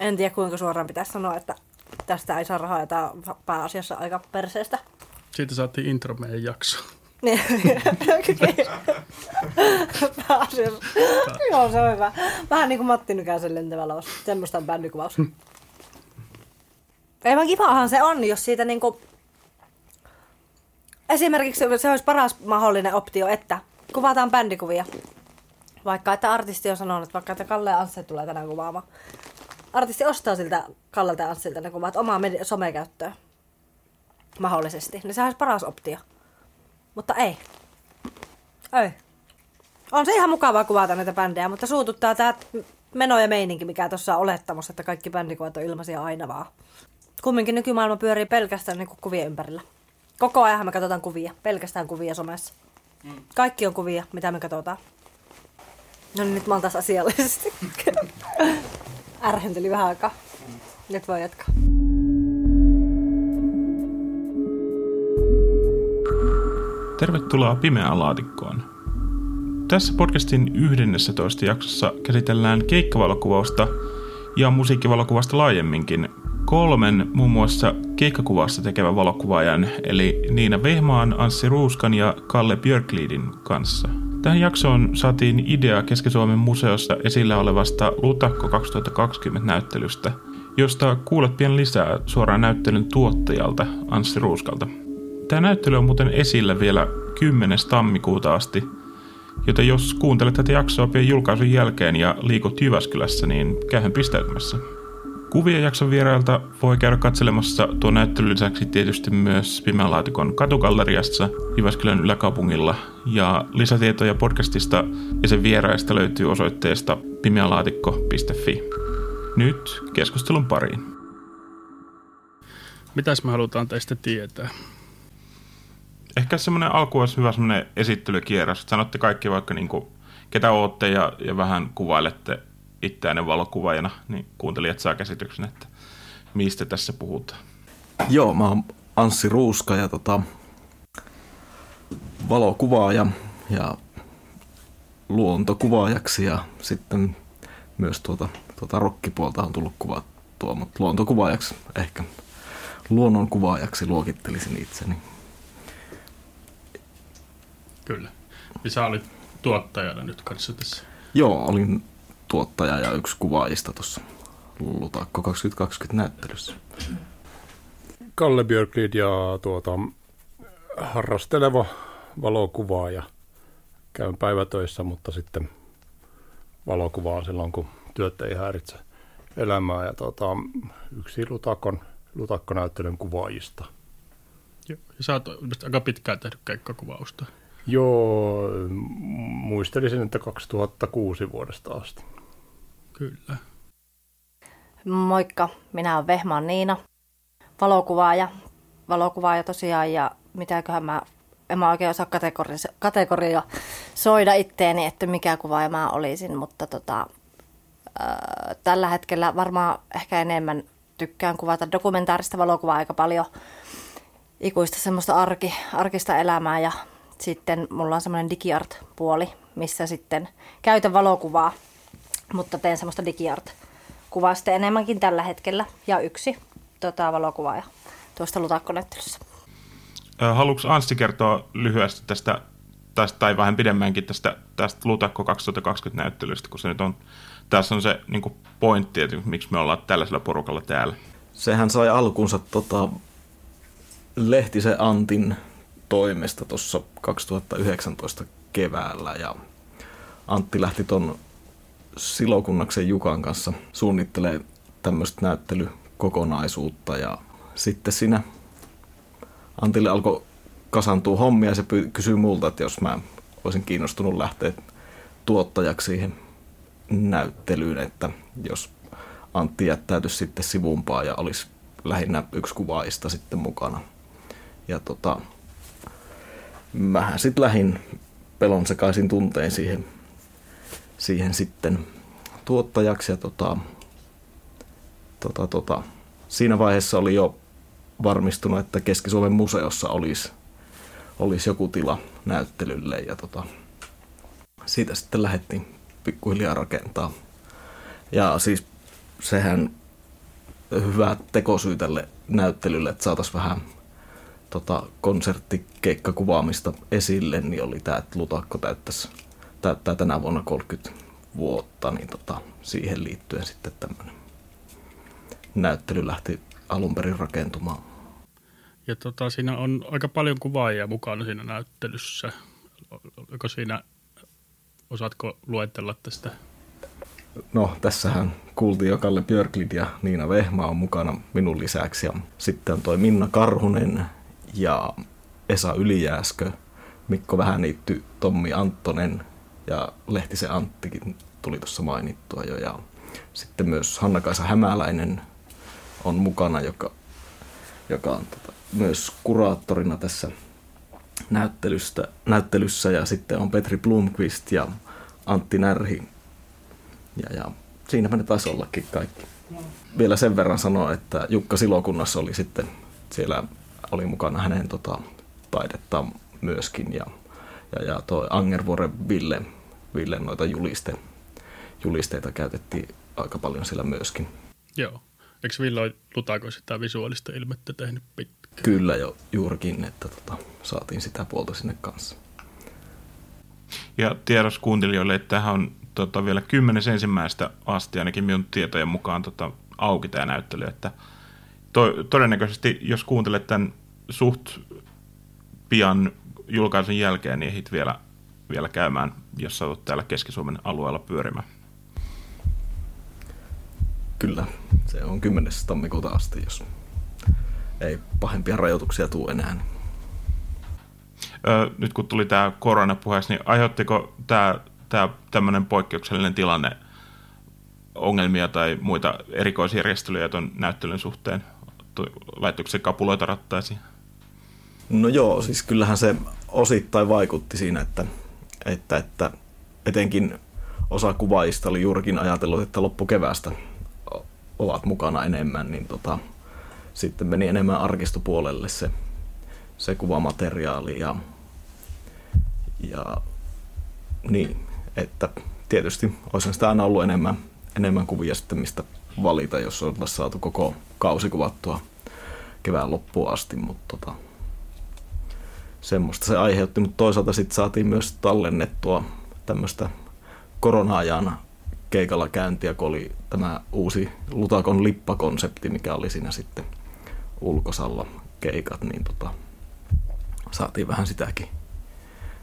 En tiedä kuinka suoraan pitäisi sanoa, että tästä ei saa rahaa ja tämä on pääasiassa aika perseestä. Siitä saatiin intro meidän jaksoon. Niin, pääasiassa. Joo, se on hyvä. Vähän niin kuin Matti Nykäsen lentävä lavas. Semmoista on bändikuvaus. Ei vaan kivahan se on, jos siitä niinku... Esimerkiksi se olisi paras mahdollinen optio, että kuvataan bändikuvia. Vaikka että artisti on sanonut, että vaikka että Kalle ja Ansse tulee tänään kuvaamaan. Artisti ostaa siltä Kallelta ja Anssilta ne kuvat omaa med- somekäyttöön. Mahdollisesti. Niin sehän olisi paras optio. Mutta ei. Ei. On se ihan mukavaa kuvata näitä bändejä, mutta suututtaa tämä meno ja meininki, mikä tuossa on olettamassa, että kaikki bändikuvat on ilmaisia aina vaan. Kumminkin nykymaailma pyörii pelkästään niin kuvien ympärillä. Koko ajan me katsotaan kuvia, pelkästään kuvia somessa. Kaikki on kuvia, mitä me katsotaan. No niin, nyt mä oon taas asiallisesti. Ärhenteli vähän aikaa. Nyt voi jatkaa. Tervetuloa Pimeään laatikkoon. Tässä podcastin 11 jaksossa käsitellään keikkavalokuvausta ja musiikkivalokuvasta laajemminkin kolmen muun muassa keikkakuvasta tekevän valokuvaajan eli Niina Vehmaan, Anssi Ruuskan ja Kalle Björklidin kanssa. Tähän jaksoon saatiin idea Keski-Suomen museossa esillä olevasta Lutakko 2020 näyttelystä, josta kuulet pian lisää suoraan näyttelyn tuottajalta Anssi Ruuskalta. Tämä näyttely on muuten esillä vielä 10. tammikuuta asti, joten jos kuuntelet tätä jaksoa pian julkaisun jälkeen ja liikut Jyväskylässä, niin käyhän pistäytymässä. Kuvia jakson vierailta voi käydä katselemassa tuo näyttelyn lisäksi tietysti myös Pimeän laatikon katugalleriassa Jyväskylän yläkaupungilla. Ja lisätietoja podcastista ja sen vieraista löytyy osoitteesta pimeälaatikko.fi. Nyt keskustelun pariin. Mitäs me halutaan teistä tietää? Ehkä semmoinen alku olisi hyvä semmoinen esittelykierros. Sanotte kaikki vaikka niin kuin, ketä ootte ja, ja vähän kuvailette itseäinen valokuvaajana, niin kuuntelijat saa käsityksen, että mistä tässä puhutaan. Joo, mä oon Anssi Ruuska ja tota, valokuvaaja ja luontokuvaajaksi ja sitten myös tuota, tuota rokkipuolta on tullut kuvattua, mutta luontokuvaajaksi ehkä luonnonkuvaajaksi luokittelisin itseni. Kyllä. Ja sä olit tuottajana nyt kanssa tässä. Joo, olin tuottaja ja yksi kuvaajista tuossa Lutakko 2020 näyttelyssä. Kalle Björklid ja tuota, harrasteleva valokuvaaja. Käyn päivätöissä, mutta sitten valokuvaa silloin, kun työt ei häiritse elämää. Ja tuota, yksi Lutakon, Lutakko-näyttelyn kuvaajista. Joo. Ja sä oot aika pitkään tehnyt keikkakuvausta. Joo, muistelisin, että 2006 vuodesta asti. Kyllä. Moikka, minä olen Vehmaan Niina, valokuvaaja. Valokuvaaja tosiaan ja mitäköhän mä, en mä oikein osaa kategoria, kategoria soida itteeni, että mikä kuvaaja mä olisin, mutta tota, ää, tällä hetkellä varmaan ehkä enemmän tykkään kuvata dokumentaarista valokuvaa aika paljon ikuista semmoista arki, arkista elämää ja sitten mulla on semmoinen digiart-puoli, missä sitten käytän valokuvaa, mutta teen semmoista digiart-kuvaa sitten enemmänkin tällä hetkellä. Ja yksi tota, valokuvaaja tuosta lutakkonäyttelyssä. Haluatko Anssi kertoa lyhyesti tästä, tästä tai vähän pidemmänkin tästä, tästä Lutakko 2020 näyttelystä, kun se nyt on, tässä on se niin pointti, että miksi me ollaan tällaisella porukalla täällä. Sehän sai alkunsa tota, Lehtisen Antin toimesta tuossa 2019 keväällä ja Antti lähti ton Silokunnaksen Jukan kanssa suunnittelee tämmöistä näyttelykokonaisuutta ja sitten siinä Antille alkoi kasantua hommia ja se kysyi multa, että jos mä olisin kiinnostunut lähteä tuottajaksi siihen näyttelyyn, että jos Antti jättäytyisi sitten sivumpaa ja olisi lähinnä yksi kuvaista sitten mukana. Ja tota, mähän sitten lähin pelon sekaisin tunteen siihen, siihen sitten tuottajaksi. Ja tota, tota, tota, siinä vaiheessa oli jo varmistunut, että Keski-Suomen museossa olisi, olisi joku tila näyttelylle ja tota, siitä sitten lähdettiin pikkuhiljaa rakentaa. Ja siis sehän hyvä tekosyy tälle näyttelylle, että saataisiin vähän tota, konserttikeikkakuvaamista esille, niin oli tämä, että Lutakko täyttäisi, täyttää tänä vuonna 30 vuotta, niin tota, siihen liittyen sitten tämmöinen näyttely lähti alun perin rakentumaan. Ja tota, siinä on aika paljon kuvaajia mukana siinä näyttelyssä. Oliko siinä, osaatko luetella tästä? No, tässähän kuultiin jo Kalle Björklid ja Niina Vehma on mukana minun lisäksi. Ja sitten on toi Minna Karhunen ja Esa Ylijääskö, Mikko Vähäniitty, Tommi Anttonen ja Lehtisen Anttikin tuli tuossa mainittua jo. Ja sitten myös Hanna-Kaisa Hämäläinen on mukana, joka, joka on tota, myös kuraattorina tässä näyttelystä, näyttelyssä. Ja sitten on Petri Blomqvist ja Antti Närhi. Ja, ja siinäpä ne taisi ollakin kaikki. Vielä sen verran sanoa, että Jukka Silokunnassa oli sitten, siellä oli mukana hänen tota, taidetta myöskin. Ja, ja, ja toi Angervuoren Ville, Ville noita juliste, julisteita käytettiin aika paljon siellä myöskin. Joo. Eikö Ville Lutako sitä visuaalista ilmettä tehnyt pitkään? Kyllä jo juurikin, että tota, saatiin sitä puolta sinne kanssa. Ja tiedos kuuntelijoille, että tähän on tota, vielä kymmenes ensimmäistä asti, ainakin minun tietojen mukaan tota, auki tämä näyttely. Että to, todennäköisesti, jos kuuntelet tämän suht pian julkaisun jälkeen, niin ehdit vielä, vielä käymään, jos olet täällä Keski-Suomen alueella pyörimään. Kyllä, se on 10. tammikuuta asti, jos ei pahempia rajoituksia tule enää. Öö, nyt kun tuli tämä koronapuheessa, niin aiheuttiko tämä, tämä tämmöinen poikkeuksellinen tilanne ongelmia tai muita erikoisjärjestelyjä tuon näyttelyn suhteen? Laittoiko se kapuloita rattaisiin? No joo, siis kyllähän se osittain vaikutti siinä, että, että, että etenkin osa kuvaajista oli juurikin ajatellut, että loppukeväästä ovat mukana enemmän, niin tota, sitten meni enemmän arkistopuolelle se, se kuvamateriaali ja, ja niin, että tietysti olisi sitä aina ollut enemmän, enemmän kuvia sitten, mistä valita, jos on saatu koko kausi kuvattua kevään loppuun asti, mutta tota, semmoista se aiheutti, mutta toisaalta sitten saatiin myös tallennettua tämmöistä korona-ajan keikalla käyntiä, kun oli tämä uusi Lutakon lippakonsepti, mikä oli siinä sitten ulkosalla keikat, niin tota, saatiin vähän sitäkin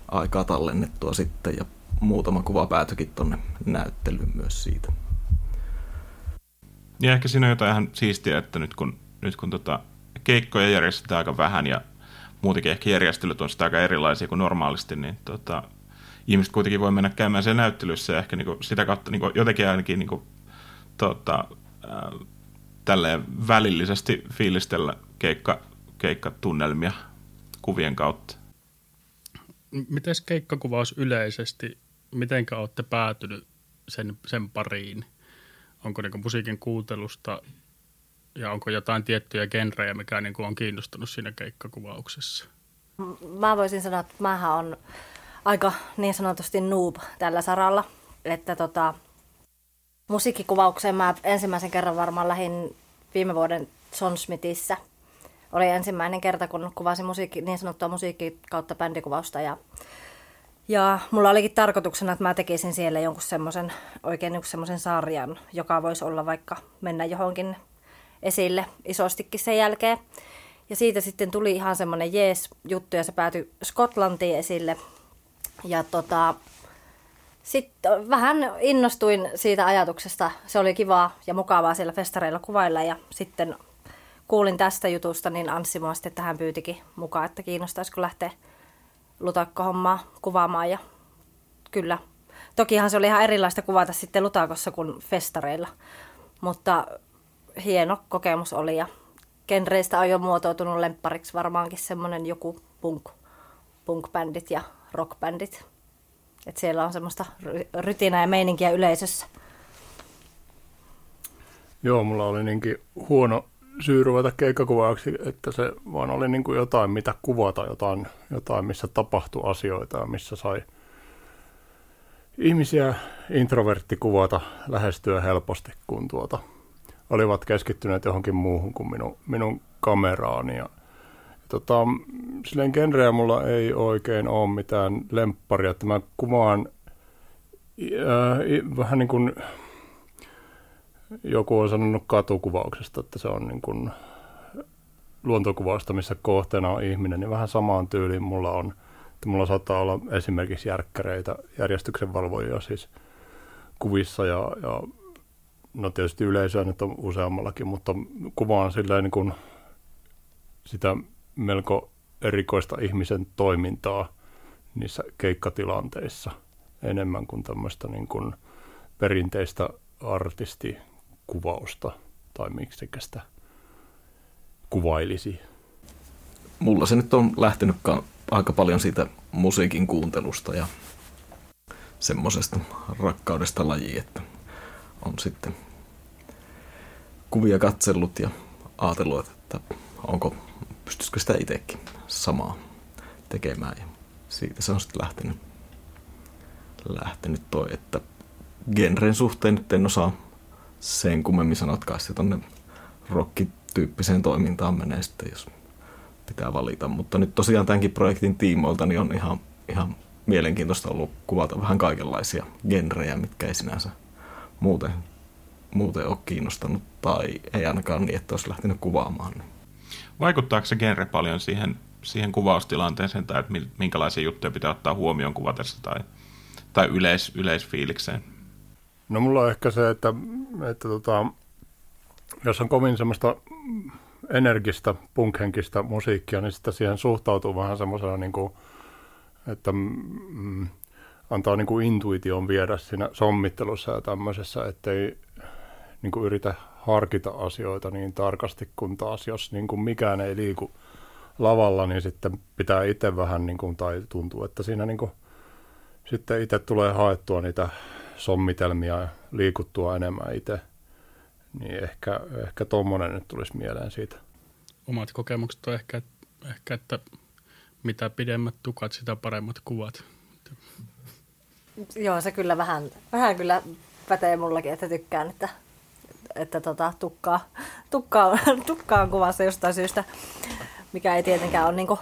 aikaa tallennettua sitten ja muutama kuva päätyikin tonne näyttelyyn myös siitä. Ja ehkä siinä on jotain ihan siistiä, että nyt kun, nyt kun tota, keikkoja järjestetään aika vähän ja muutenkin ehkä järjestelyt on sitä aika erilaisia kuin normaalisti, niin tota, ihmiset kuitenkin voi mennä käymään sen näyttelyssä ja ehkä niin kuin sitä kautta niin kuin jotenkin ainakin niin kuin, tota, tälleen välillisesti fiilistellä keikka, keikkatunnelmia kuvien kautta. Miten keikkakuvaus yleisesti, miten olette päätynyt sen, sen pariin? Onko niin musiikin kuuntelusta ja onko jotain tiettyjä genrejä, mikä niin on kiinnostunut siinä keikkakuvauksessa? Mä voisin sanoa, että mähän on aika niin sanotusti noob tällä saralla. Että tota, musiikkikuvaukseen mä ensimmäisen kerran varmaan lähin viime vuoden John Smithissä. Oli ensimmäinen kerta, kun kuvasin musiikki, niin sanottua musiikki kautta bändikuvausta. Ja, ja mulla olikin tarkoituksena, että mä tekisin siellä jonkun semmoisen, oikein jonkun semmoisen sarjan, joka voisi olla vaikka mennä johonkin esille isostikin sen jälkeen. Ja siitä sitten tuli ihan semmoinen jees juttu ja se päätyi Skotlantiin esille ja tota, sitten vähän innostuin siitä ajatuksesta. Se oli kivaa ja mukavaa siellä festareilla kuvailla ja sitten kuulin tästä jutusta, niin Anssi mua sitten tähän pyytikin mukaan, että kiinnostaisiko lähteä lutakkohommaa kuvaamaan ja kyllä. Tokihan se oli ihan erilaista kuvata sitten lutakossa kuin festareilla, mutta hieno kokemus oli ja genreistä on jo muotoutunut lemppariksi varmaankin semmoinen joku punk, punk-bändit ja rockbändit. Et siellä on semmoista rytinää ja meininkiä yleisössä. Joo, mulla oli niinkin huono syy ruveta keikkakuvaaksi, että se vaan oli niin kuin jotain, mitä kuvata, jotain, jotain, missä tapahtui asioita ja missä sai ihmisiä introvertti kuvata lähestyä helposti, kun tuota, olivat keskittyneet johonkin muuhun kuin minun, minun kameraani. Ja, tota, silleen genreä mulla ei oikein ole mitään lempparia, että mä kuvaan äh, vähän niin kuin joku on sanonut katukuvauksesta, että se on niin kuin luontokuvausta, missä kohteena on ihminen, niin vähän samaan tyyliin mulla on. Että mulla saattaa olla esimerkiksi järkkäreitä, järjestyksenvalvojia siis kuvissa ja, ja no tietysti yleisöä nyt on useammallakin, mutta kuvaan silleen niin kuin sitä melko erikoista ihmisen toimintaa niissä keikkatilanteissa enemmän kuin tämmöistä niin kuin perinteistä artistikuvausta tai miksi sitä kuvailisi? Mulla se nyt on lähtenyt aika paljon siitä musiikin kuuntelusta ja semmoisesta rakkaudesta lajiin, että on sitten kuvia katsellut ja ajatellut, että onko, pystyisikö sitä itsekin samaa tekemään. Ja siitä se on sitten lähtenyt, lähtenyt toi, että genren suhteen nyt en osaa sen kummemmin sanoa, että kai se tonne rock-tyyppiseen toimintaan menee sitten, jos pitää valita. Mutta nyt tosiaan tämänkin projektin tiimoilta niin on ihan, ihan mielenkiintoista ollut kuvata vähän kaikenlaisia genrejä, mitkä ei sinänsä muuten, muuten ole kiinnostanut tai ei ainakaan niin, että olisi lähtenyt kuvaamaan. Vaikuttaako se genre paljon siihen, siihen kuvaustilanteeseen tai että minkälaisia juttuja pitää ottaa huomioon kuvatessa tai, tai yleis, yleisfiilikseen? No mulla on ehkä se, että, että tota, jos on kovin semmoista energistä, punkhenkistä musiikkia, niin sitten siihen suhtautuu vähän semmoisena, niin kuin, että mm, antaa niin kuin intuition viedä siinä sommittelussa ja tämmöisessä, ettei niin kuin yritä harkita asioita niin tarkasti, kun taas jos niin kuin mikään ei liiku lavalla, niin sitten pitää itse vähän, niin kuin, tai tuntuu, että siinä niin kuin, sitten itse tulee haettua niitä sommitelmia ja liikuttua enemmän itse. Niin ehkä, ehkä tuommoinen nyt tulisi mieleen siitä. Omat kokemukset on ehkä, ehkä, että mitä pidemmät tukat, sitä paremmat kuvat. Joo, se kyllä vähän, vähän kyllä pätee mullakin, että tykkään, että, että tota, tukkaa, tukkaa, tukkaa on kuvassa jostain syystä, mikä ei tietenkään ole niin kuin,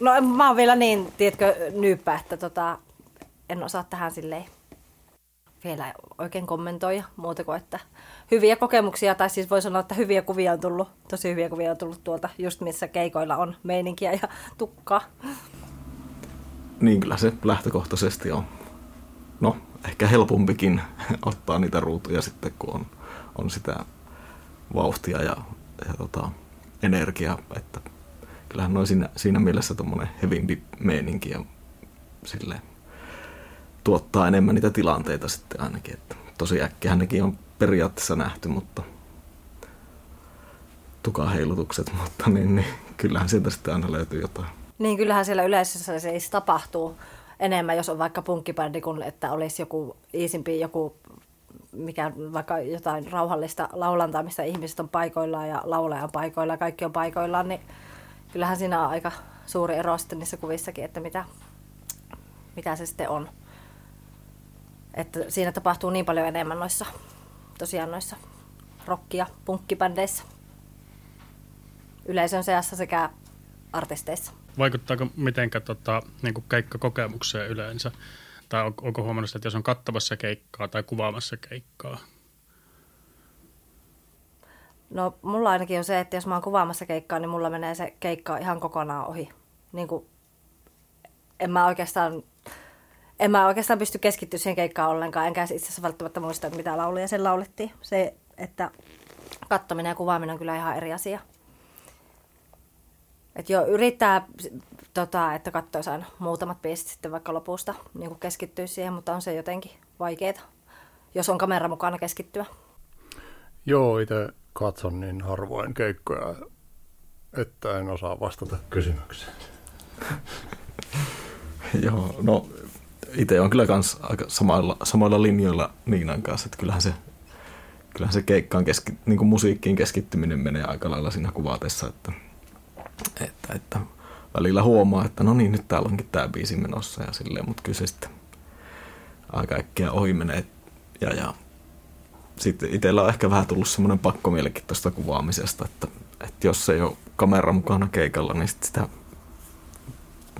no mä oon vielä niin, tiedätkö, nyyppä, että tota, en osaa tähän silleen vielä oikein kommentoida muuta kuin, että hyviä kokemuksia, tai siis voi sanoa, että hyviä kuvia on tullut, tosi hyviä kuvia on tullut tuolta, just missä keikoilla on meininkiä ja tukkaa. Niin kyllä se lähtökohtaisesti on, no ehkä helpompikin ottaa niitä ruutuja sitten, kun on, on sitä vauhtia ja, ja tota, energiaa, että kyllähän noin siinä, siinä mielessä tuommoinen hevimpi meininki ja silleen tuottaa enemmän niitä tilanteita sitten ainakin. Että tosi äkkiä nekin on periaatteessa nähty, mutta tukaheilutukset, mutta niin, niin, kyllähän sieltä sitten aina löytyy jotain. Niin, kyllähän siellä yleisössä se tapahtuu enemmän, jos on vaikka punkkibändi, kuin että olisi joku iisimpi, joku mikä vaikka jotain rauhallista laulantaa, missä ihmiset on paikoillaan ja laulaja on paikoillaan, kaikki on paikoillaan, niin kyllähän siinä on aika suuri ero sitten niissä kuvissakin, että mitä, mitä se sitten on. Että siinä tapahtuu niin paljon enemmän noissa, tosiaan noissa rock- ja punkkibändeissä. Yleisön seassa sekä artisteissa. Vaikuttaako mitenkä tota, niin kuin keikkakokemukseen yleensä? Tai on, onko huomannut, että jos on kattavassa keikkaa tai kuvaamassa keikkaa? No mulla ainakin on se, että jos mä oon kuvaamassa keikkaa, niin mulla menee se keikka ihan kokonaan ohi. Niin kuin, en mä oikeastaan en mä oikeastaan pysty keskittyä siihen keikkaan ollenkaan, enkä itse asiassa välttämättä muista, mitä lauluja sen laulettiin. Se, että kattominen ja kuvaaminen on kyllä ihan eri asia. Et jo yrittää, tota, että katsoisi aina muutamat biisit sitten vaikka lopusta, niin kuin keskittyä siihen, mutta on se jotenkin vaikeaa, jos on kamera mukana keskittyä. Joo, itse katson niin harvoin keikkoja, että en osaa vastata kysymykseen. Joo, no itse on kyllä kans aika samoilla, samoilla linjoilla Niinan kanssa, että kyllähän se, kyllähän se keikkaan keski, niin kuin musiikkiin keskittyminen menee aika lailla siinä kuvatessa, että, että, että välillä huomaa, että no niin, nyt täällä onkin tämä biisi menossa ja silleen, mutta kyllä se sitten aika äkkiä ohi menee ja, ja sitten itsellä on ehkä vähän tullut semmoinen pakkomielikin tuosta kuvaamisesta, että, että jos ei ole kamera mukana keikalla, niin sit sitä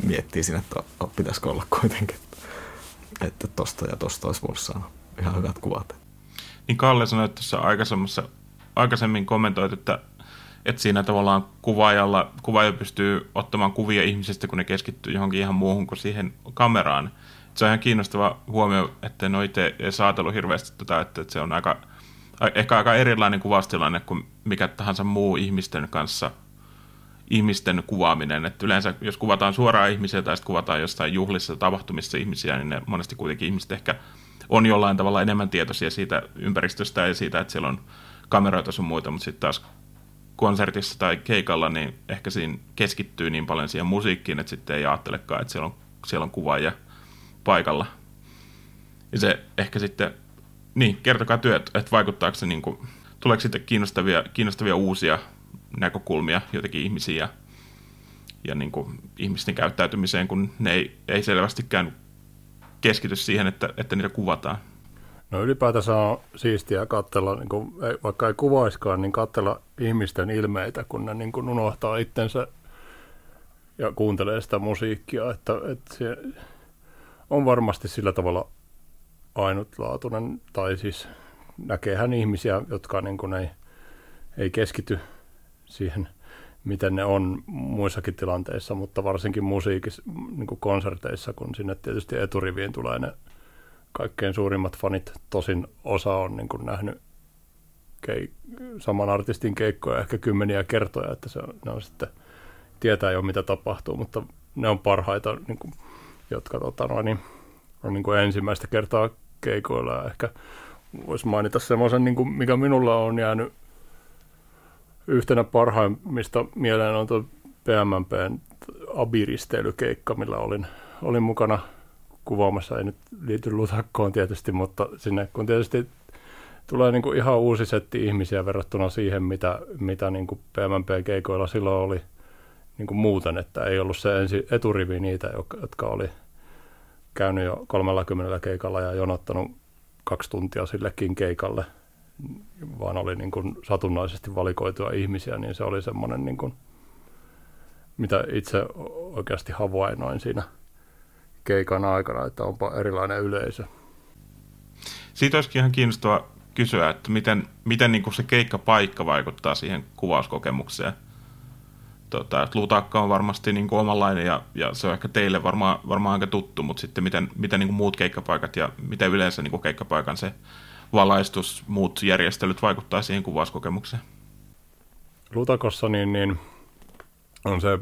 miettii siinä, että pitäisikö olla kuitenkin, että tosta ja tosta olisi voinut saada ihan hyvät kuvat. Niin Kalle sanoi tuossa aikaisemmin kommentoit, että, että siinä tavallaan kuvaajalla, kuvaaja pystyy ottamaan kuvia ihmisistä, kun ne keskittyy johonkin ihan muuhun kuin siihen kameraan. Se on ihan kiinnostava huomio, että en ole itse saatellut hirveästi tätä, että se on aika, ehkä aika erilainen kuvastilanne kuin mikä tahansa muu ihmisten kanssa ihmisten kuvaaminen. Että yleensä jos kuvataan suoraan ihmisiä tai sitten kuvataan jostain juhlissa tapahtumissa ihmisiä, niin ne monesti kuitenkin ihmiset ehkä on jollain tavalla enemmän tietoisia siitä ympäristöstä ja siitä, että siellä on kameroita sun muita, mutta sitten taas konsertissa tai keikalla, niin ehkä siinä keskittyy niin paljon siihen musiikkiin, että sitten ei ajattelekaan, että siellä on, siellä on kuvaaja paikalla. Ja se ehkä sitten, niin, kertokaa työt, että vaikuttaako se, niin kuin, tuleeko sitten kiinnostavia, kiinnostavia uusia näkökulmia jotenkin ihmisiä ja, ja niin kuin ihmisten käyttäytymiseen, kun ne ei, ei selvästikään keskity siihen, että, että niitä kuvataan. No ylipäätänsä on siistiä katsella, niin kuin, vaikka ei kuvaiskaan, niin katsella ihmisten ilmeitä, kun ne niin kuin unohtaa itsensä ja kuuntelee sitä musiikkia, että, että se on varmasti sillä tavalla ainutlaatuinen, tai siis näkeehän ihmisiä, jotka niin kuin ei, ei keskity siihen, miten ne on muissakin tilanteissa, mutta varsinkin musiikissa, niin konserteissa, kun sinne tietysti eturiviin tulee ne kaikkein suurimmat fanit. Tosin osa on niin kuin nähnyt kei- saman artistin keikkoja ehkä kymmeniä kertoja, että se on, ne on sitten tietää jo mitä tapahtuu, mutta ne on parhaita, niin kuin, jotka tota, no, niin, on niin kuin ensimmäistä kertaa keikoilla ehkä voisi mainita semmoisen, niin kuin, mikä minulla on jäänyt yhtenä parhaimmista mieleen on tuo PMMPn abiristeilykeikka, millä olin, olin mukana kuvaamassa. Ei nyt liity lutakkoon tietysti, mutta sinne kun tietysti tulee niin kuin ihan uusi setti ihmisiä verrattuna siihen, mitä, mitä niin kuin PMMP-keikoilla silloin oli niin kuin muuten, että ei ollut se ensi eturivi niitä, jotka oli käynyt jo 30 keikalla ja jonottanut kaksi tuntia sillekin keikalle – vaan oli niin kuin satunnaisesti valikoitua ihmisiä, niin se oli semmoinen, niin kuin, mitä itse oikeasti havainnoin siinä keikan aikana, että onpa erilainen yleisö. Siitä olisikin ihan kiinnostava kysyä, että miten, miten niin kuin se keikkapaikka vaikuttaa siihen kuvauskokemukseen. Tota, että lutakka on varmasti niin kuin omanlainen ja, ja se on ehkä teille varmaan, varmaan aika tuttu, mutta sitten miten, miten niin kuin muut keikkapaikat ja miten yleensä niin kuin keikkapaikan se valaistus, muut järjestelyt vaikuttaa siihen kuvauskokemukseen? Lutakossa niin, niin on se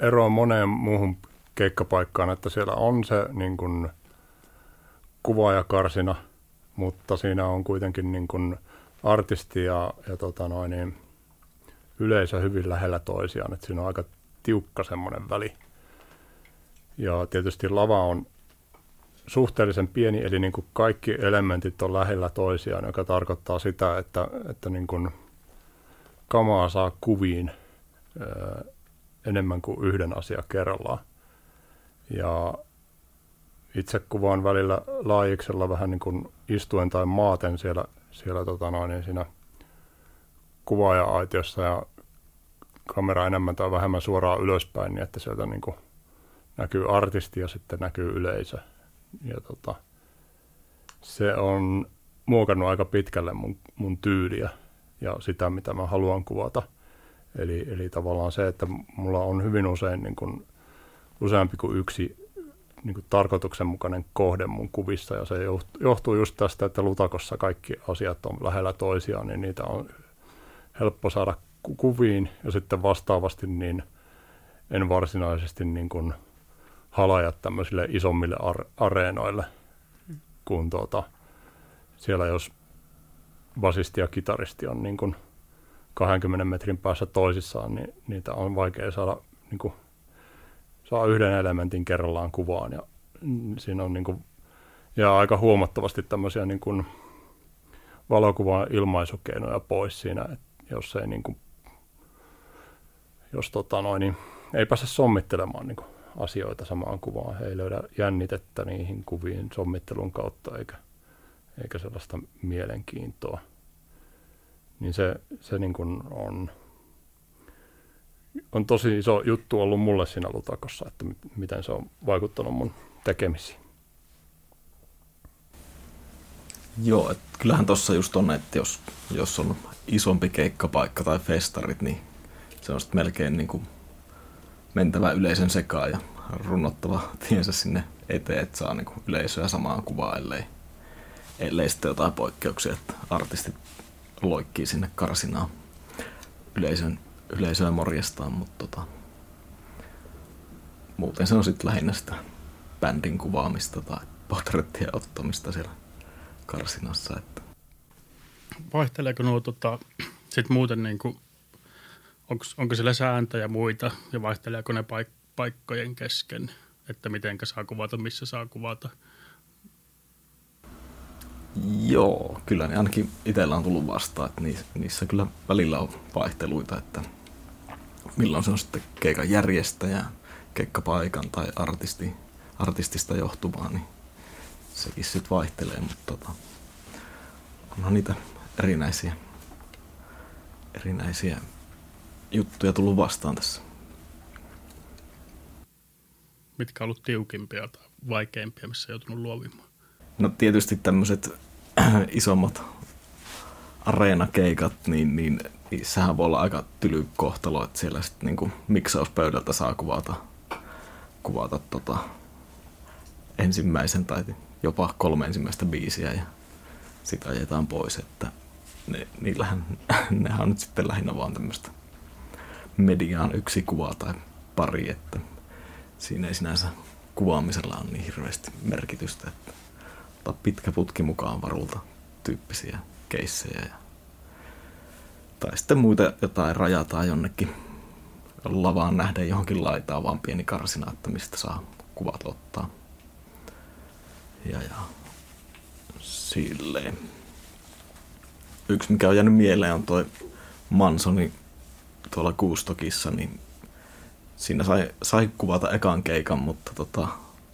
ero moneen muuhun keikkapaikkaan, että siellä on se niin kuin kuvaajakarsina, mutta siinä on kuitenkin niin kuin artisti ja, ja tota noin, niin yleisö hyvin lähellä toisiaan, että siinä on aika tiukka semmoinen väli. Ja tietysti lava on suhteellisen pieni, eli niin kuin kaikki elementit on lähellä toisiaan, joka tarkoittaa sitä, että, että niin kuin kamaa saa kuviin ö, enemmän kuin yhden asian kerrallaan. Ja itse kuvaan välillä laajiksella vähän niin kuin istuen tai maaten siellä, siellä tota noin, niin siinä kuvaaja-aitiossa ja kamera enemmän tai vähemmän suoraan ylöspäin, niin että sieltä niin kuin näkyy artisti ja sitten näkyy yleisö ja tota, se on muokannut aika pitkälle mun, mun tyyliä ja sitä, mitä mä haluan kuvata. Eli, eli tavallaan se, että mulla on hyvin usein niin kuin, useampi kuin yksi niin kuin tarkoituksenmukainen kohde mun kuvissa, ja se johtuu just tästä, että lutakossa kaikki asiat on lähellä toisiaan, niin niitä on helppo saada kuviin, ja sitten vastaavasti niin en varsinaisesti niin kuin halajat tämmöisille isommille ar- areenoille, kun tuota, siellä jos basisti ja kitaristi on niin kuin 20 metrin päässä toisissaan, niin niitä on vaikea saada niin kuin, saa yhden elementin kerrallaan kuvaan ja siinä on niin kuin, ja aika huomattavasti tämmöisiä niin kuin valokuvan ilmaisukeinoja pois siinä, että jos ei niin kuin, jos tota noin, niin ei pääse sommittelemaan niin kuin asioita samaan kuvaan. He ei löydä jännitettä niihin kuviin sommittelun kautta eikä, eikä sellaista mielenkiintoa. Niin se, se niin kuin on, on tosi iso juttu ollut mulle siinä lutakossa, että miten se on vaikuttanut mun tekemisiin. Joo, et kyllähän tuossa just on, että jos, jos on isompi keikkapaikka tai festarit, niin se on sitten melkein niin kuin mentävä yleisön sekaan ja runnottava tiensä sinne eteen, että saa niin kuin yleisöä samaan kuvaan, ellei, ellei sitten jotain poikkeuksia, että artistit loikkii sinne karsinaan yleisön, yleisöä morjestaan, mutta tota, muuten se on sitten lähinnä sitä bändin kuvaamista tai portrettien ottamista siellä karsinassa. Että. Vaihteleeko nuo tota, sit muuten niin kuin, onko, onko siellä sääntöjä muita ja vaihteleeko ne paik- paikkojen kesken, että miten saa kuvata, missä saa kuvata? Joo, kyllä ne ainakin itsellä on tullut vastaan, että niissä, niissä kyllä välillä on vaihteluita, että milloin se on sitten keikan järjestäjä, keikkapaikan tai artisti, artistista johtuvaa, niin sekin sitten vaihtelee, mutta tota, onhan niitä erinäisiä, erinäisiä juttuja tullut vastaan tässä. Mitkä on ollut tiukimpia tai vaikeimpia, missä joutunut luovimaan? No tietysti tämmöiset isommat areenakeikat, niin, niin sehän voi olla aika tyly kohtalo, että siellä sitten niin miksauspöydältä saa kuvata, kuvata tota, ensimmäisen tai jopa kolme ensimmäistä biisiä ja sitä ajetaan pois, että ne, niillähän, nehän on nyt sitten lähinnä vaan tämmöistä mediaan yksi kuva tai pari, että siinä ei sinänsä kuvaamisella on niin hirveästi merkitystä, että pitkä putki mukaan varulta tyyppisiä keissejä ja tai sitten muita jotain rajataan jonnekin lavaan nähden johonkin laitaan, vaan pieni karsina, että mistä saa kuvat ottaa. Ja, ja silleen. Yksi, mikä on jäänyt mieleen, on toi Mansoni tuolla Kuustokissa, niin siinä sai, sai kuvata ekan keikan, mutta tota,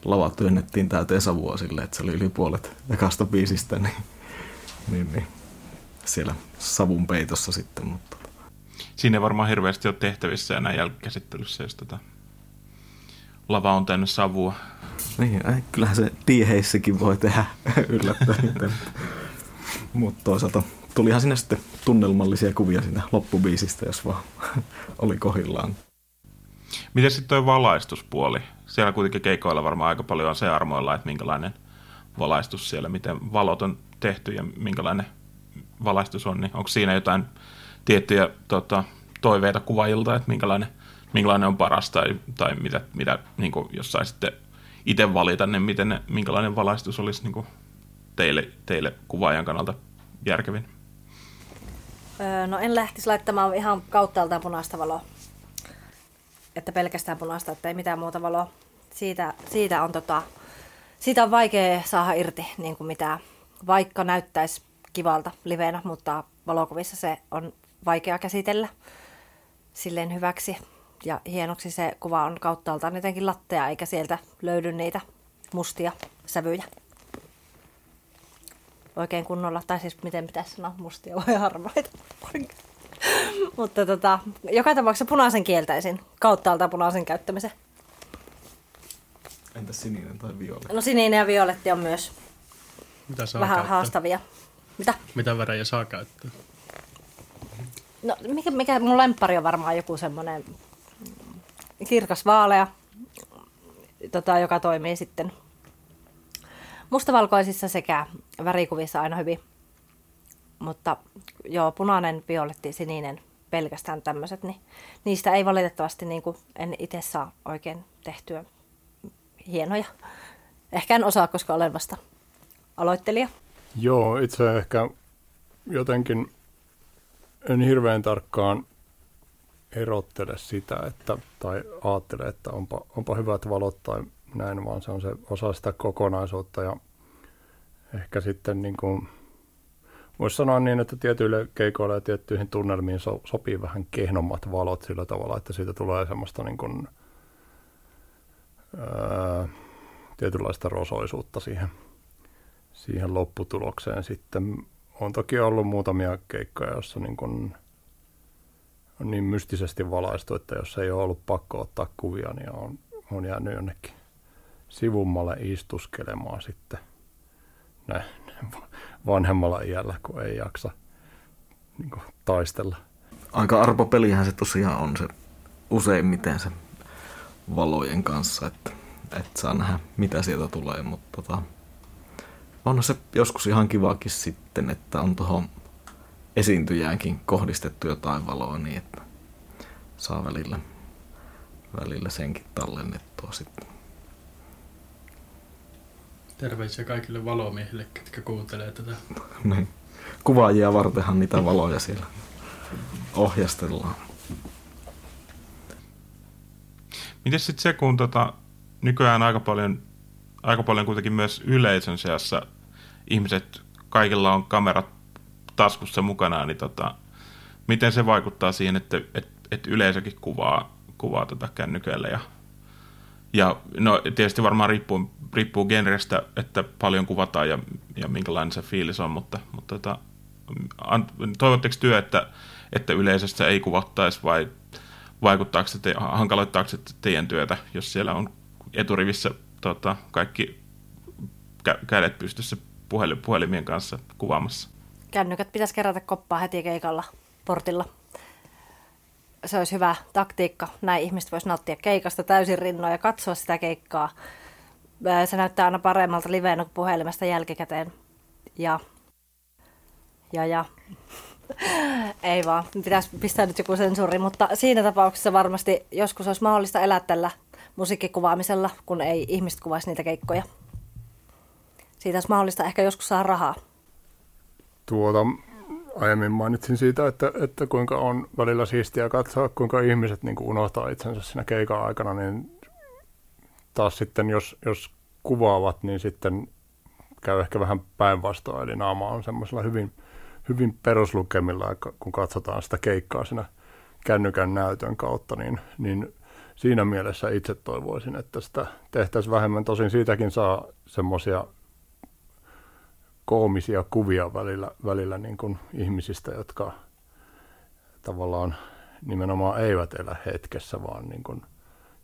lava työnnettiin täyteen savua sille, että se oli yli puolet ekasta biisistä, niin, niin, niin siellä savun peitossa sitten. Mutta... Tota. Siinä ei varmaan hirveästi ole tehtävissä enää jälkikäsittelyssä, jos tota lava on täynnä savua. Niin, äh, kyllähän se diiheissikin voi tehdä yllättäen. Mutta toisaalta tulihan sinne sitten tunnelmallisia kuvia siinä loppubiisistä, jos vaan oli kohillaan. Miten sitten tuo valaistuspuoli? Siellä kuitenkin keikoilla varmaan aika paljon on se armoilla, että minkälainen valaistus siellä, miten valot on tehty ja minkälainen valaistus on, niin onko siinä jotain tiettyjä tota, toiveita kuvaajilta, että minkälainen, minkälainen on paras tai, tai mitä, mitä niin kuin, jos saisitte itse valita, niin miten, minkälainen valaistus olisi niin kuin, teille, teille kuvaajan kannalta järkevin? Öö, no en lähtisi laittamaan ihan kauttaaltaan punaista valoa. Että pelkästään punaista, että ei mitään muuta valoa. Siitä, siitä, on, tota, siitä on vaikea saada irti niin kuin mitä, vaikka näyttäisi kivalta livenä, mutta valokuvissa se on vaikea käsitellä silleen hyväksi. Ja hienoksi se kuva on kauttaaltaan jotenkin lattea, eikä sieltä löydy niitä mustia sävyjä oikein kunnolla, tai siis miten pitäisi sanoa, mustia vai harmaita. Mutta tota, joka tapauksessa punaisen kieltäisin, kauttaalta punaisen käyttämisen. Entä sininen tai violetti? No sininen ja violetti on myös Mitä saa vähän käyttää? haastavia. Mitä? Mitä värejä saa käyttää? No mikä, mikä mun lemppari on varmaan joku semmoinen kirkas vaalea, tota, joka toimii sitten mustavalkoisissa sekä värikuvissa aina hyvin. Mutta joo, punainen, violetti, sininen, pelkästään tämmöiset, niin niistä ei valitettavasti niin kuin, en itse saa oikein tehtyä hienoja. Ehkä en osaa, koska olen vasta aloittelija. Joo, itse ehkä jotenkin en hirveän tarkkaan erottele sitä, että, tai ajattele, että onpa, onpa hyvät valot tai näin, vaan se on se osa sitä kokonaisuutta ja ehkä sitten niin kuin, voisi sanoa niin, että tietyille keikoille ja tiettyihin tunnelmiin so, sopii vähän kehnommat valot sillä tavalla, että siitä tulee semmoista niin kuin, ää, tietynlaista rosoisuutta siihen, siihen lopputulokseen sitten. On toki ollut muutamia keikkoja, joissa niin kun on niin mystisesti valaistu, että jos ei ole ollut pakko ottaa kuvia, niin on, on jäänyt jonnekin sivummalle istuskelemaan sitten näin, vanhemmalla iällä, kun ei jaksa niin kuin, taistella. Aika arpo pelihän se tosiaan on se useimmiten se valojen kanssa, että, että saa nähdä mitä sieltä tulee, mutta tota, on se joskus ihan kivakin sitten, että on tuohon esiintyjäänkin kohdistettu jotain valoa niin, että saa välillä, välillä senkin tallennettua sitten. Terveisiä kaikille valomiehille, ketkä kuuntelee tätä. niin. Kuvaajia vartenhan niitä valoja siellä ohjastellaan. Miten sitten se, kun tota, nykyään aika paljon, aika paljon kuitenkin myös yleisön seassa ihmiset, kaikilla on kamerat taskussa mukana, niin tota, miten se vaikuttaa siihen, että et, et yleisökin kuvaa, kuvaa tota kännyköillä ja ja no, tietysti varmaan riippuu, riippuu genrestä, että paljon kuvataan ja, ja minkälainen se fiilis on, mutta, mutta tota, toivotteko työ, että, että yleisöstä ei kuvattaisi vai vaikuttaako se, te, hankaloittaako se teidän työtä, jos siellä on eturivissä tota, kaikki kä- kädet pystyssä puhel- puhelimien kanssa kuvaamassa? Kännykät pitäisi kerätä koppaa heti keikalla portilla. Se olisi hyvä taktiikka. Näin ihmiset voisi nauttia keikasta täysin rinnoin ja katsoa sitä keikkaa. Se näyttää aina paremmalta liveenä kuin puhelimesta jälkikäteen. Ja, ja, ja. Ei vaan, pitäisi pistää nyt joku sensuuri, mutta siinä tapauksessa varmasti joskus olisi mahdollista elää tällä musiikkikuvaamisella, kun ei ihmiset kuvaisi niitä keikkoja. Siitä olisi mahdollista ehkä joskus saada rahaa. Tuota, aiemmin mainitsin siitä, että, että kuinka on välillä siistiä katsoa, kuinka ihmiset niin kuin unohtaa itsensä siinä keikan aikana, niin taas sitten, jos, jos kuvaavat, niin sitten käy ehkä vähän päinvastoin, eli naama on semmoisella hyvin, hyvin peruslukemilla, kun katsotaan sitä keikkaa siinä kännykän näytön kautta, niin, niin siinä mielessä itse toivoisin, että sitä tehtäisiin vähemmän. Tosin siitäkin saa semmoisia koomisia kuvia välillä, välillä niin kuin ihmisistä, jotka tavallaan nimenomaan eivät elä hetkessä, vaan niin kuin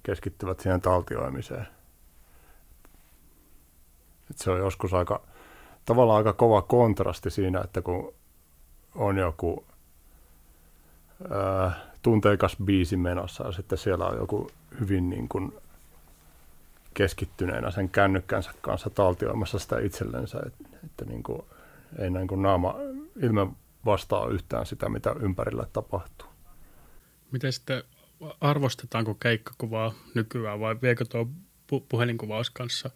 keskittyvät siihen taltioimiseen. Et se on joskus aika, tavallaan aika kova kontrasti siinä, että kun on joku ää, tunteikas biisi menossa ja sitten siellä on joku hyvin niin kuin keskittyneenä sen kännykkänsä kanssa taltioimassa sitä itsellensä, että, että niin kuin, ei näin kuin naama ilme vastaa yhtään sitä, mitä ympärillä tapahtuu. Miten sitten arvostetaanko keikkakuvaa nykyään vai viekö tuo pu- puhelinkuvaus kanssa?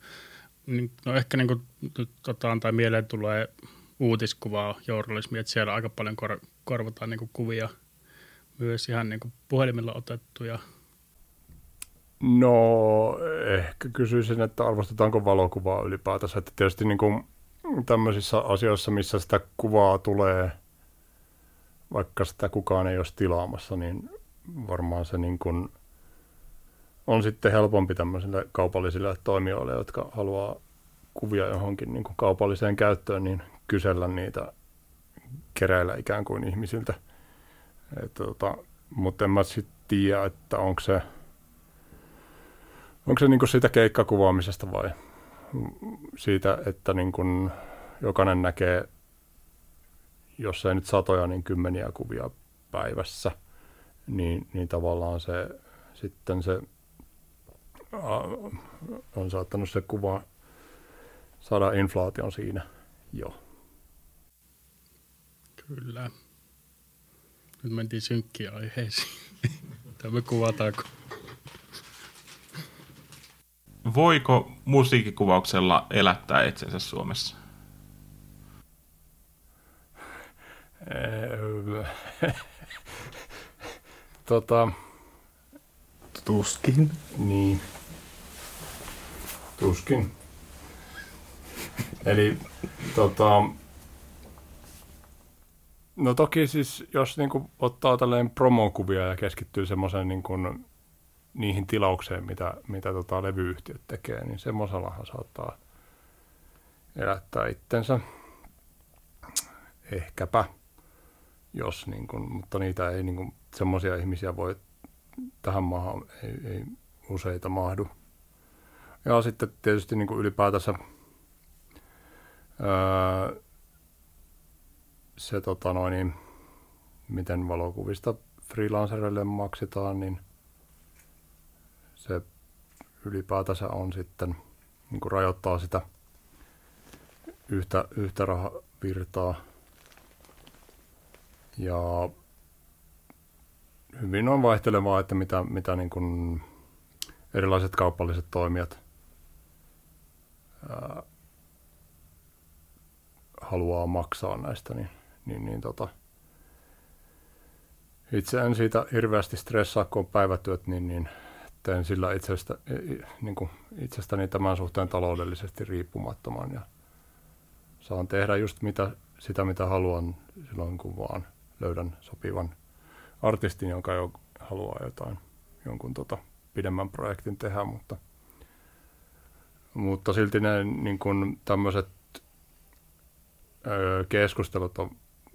Niin, no ehkä niin kuin, tota, tai mieleen tulee uutiskuvaa, journalismia, että siellä aika paljon kor- korvataan niin kuin kuvia myös ihan niin kuin puhelimella otettuja No ehkä kysyisin, että arvostetaanko valokuvaa ylipäätänsä. Että tietysti niin kuin tämmöisissä asioissa, missä sitä kuvaa tulee, vaikka sitä kukaan ei olisi tilaamassa, niin varmaan se niin kuin on sitten helpompi tämmöisille kaupallisille toimijoille, jotka haluaa kuvia johonkin niin kuin kaupalliseen käyttöön, niin kysellä niitä keräillä ikään kuin ihmisiltä. Tota, mutta en mä sitten tiedä, että onko se – Onko se niin kuin siitä keikkakuvaamisesta vai siitä, että niin kuin jokainen näkee, jos ei nyt satoja, niin kymmeniä kuvia päivässä, niin, niin tavallaan se sitten se on saattanut se kuva saada inflaation siinä jo. Kyllä. Nyt mentiin synkkiä aiheisiin. Tämä kuvataanko? voiko musiikkikuvauksella elättää itsensä Suomessa? tota, Tuskin. Niin. Tuskin. Eli tota, no toki siis, jos niinku ottaa tälleen promokuvia ja keskittyy semmoiseen niin niihin tilaukseen, mitä, mitä tota levyyhtiöt tekee, niin semmoisellahan saattaa elättää itsensä. Ehkäpä, jos niin kuin, mutta niitä ei niin kuin, semmoisia ihmisiä voi tähän maahan ei, ei useita mahdu. Ja sitten tietysti niin kuin ylipäätänsä ää, se, tota noin, niin, miten valokuvista freelancerille maksetaan, niin se ylipäätänsä on sitten, niin kuin rajoittaa sitä yhtä, yhtä rahavirtaa. Ja hyvin on vaihtelevaa, että mitä, mitä niin kuin erilaiset kaupalliset toimijat ää, haluaa maksaa näistä, niin, niin, niin tota, itse en siitä hirveästi stressaa, kun on päivätyöt, niin, niin teen sillä itsestä, niin kuin itsestäni tämän suhteen taloudellisesti riippumattoman ja saan tehdä just mitä, sitä, mitä haluan silloin, kun vaan löydän sopivan artistin, jonka jo haluaa jotain, jonkun tota, pidemmän projektin tehdä, mutta, mutta silti ne niin tämmöiset öö, keskustelut on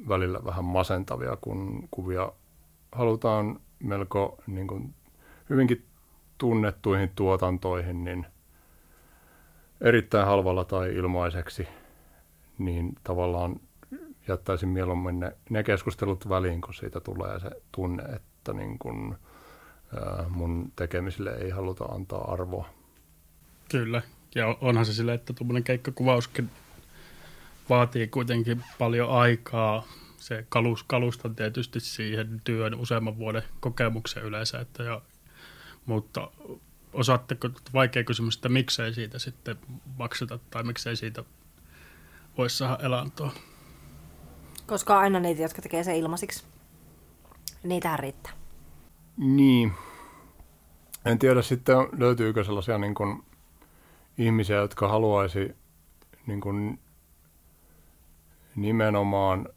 välillä vähän masentavia, kun kuvia halutaan melko niin kuin, hyvinkin tunnettuihin tuotantoihin, niin erittäin halvalla tai ilmaiseksi, niin tavallaan jättäisin mieluummin ne, ne keskustelut väliin, kun siitä tulee se tunne, että niin ää, mun tekemisille ei haluta antaa arvoa. Kyllä, ja onhan se silleen, että tuommoinen keikkakuvauskin vaatii kuitenkin paljon aikaa. Se kalus, kalusta tietysti siihen työn useamman vuoden kokemuksen yleensä, että ja, mutta osaatteko, vaikea kysymys, että miksei siitä sitten makseta tai miksei siitä voisi saada elantoa? Koska aina niitä, jotka tekee sen ilmaisiksi. Niitähän riittää. Niin. En tiedä sitten, löytyykö sellaisia niin kuin, ihmisiä, jotka haluaisi niin kuin, nimenomaan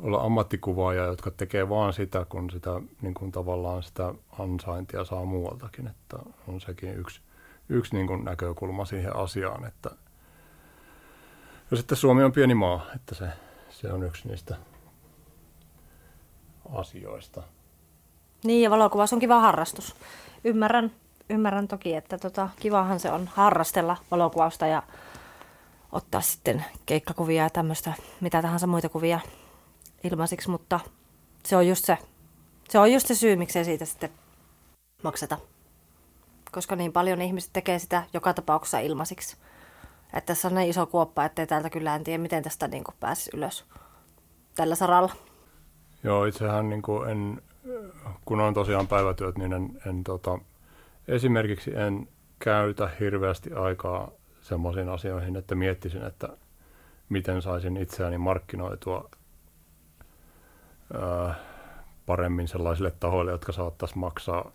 olla ammattikuvaaja, jotka tekee vaan sitä, kun sitä niin kuin tavallaan sitä ansaintia saa muualtakin. Että on sekin yksi, yksi niin kuin näkökulma siihen asiaan. Että ja sitten Suomi on pieni maa, että se, se on yksi niistä asioista. Niin, ja valokuvaus on kiva harrastus. Ymmärrän, ymmärrän toki, että tota, kivahan se on harrastella valokuvausta ja ottaa sitten keikkakuvia ja tämmöistä, mitä tahansa muita kuvia ilmaisiksi, mutta se on just se, se, on just se syy, miksei siitä sitten makseta. Koska niin paljon ihmiset tekee sitä joka tapauksessa ilmaisiksi. Että tässä on niin iso kuoppa, ettei täältä kyllä en tiedä, miten tästä niin pääsisi ylös tällä saralla. Joo, itsehän niin kuin en, kun on tosiaan päivätyöt, niin en, en tota, esimerkiksi en käytä hirveästi aikaa semmoisiin asioihin, että miettisin, että miten saisin itseäni markkinoitua ää, paremmin sellaisille tahoille, jotka saattaisi maksaa,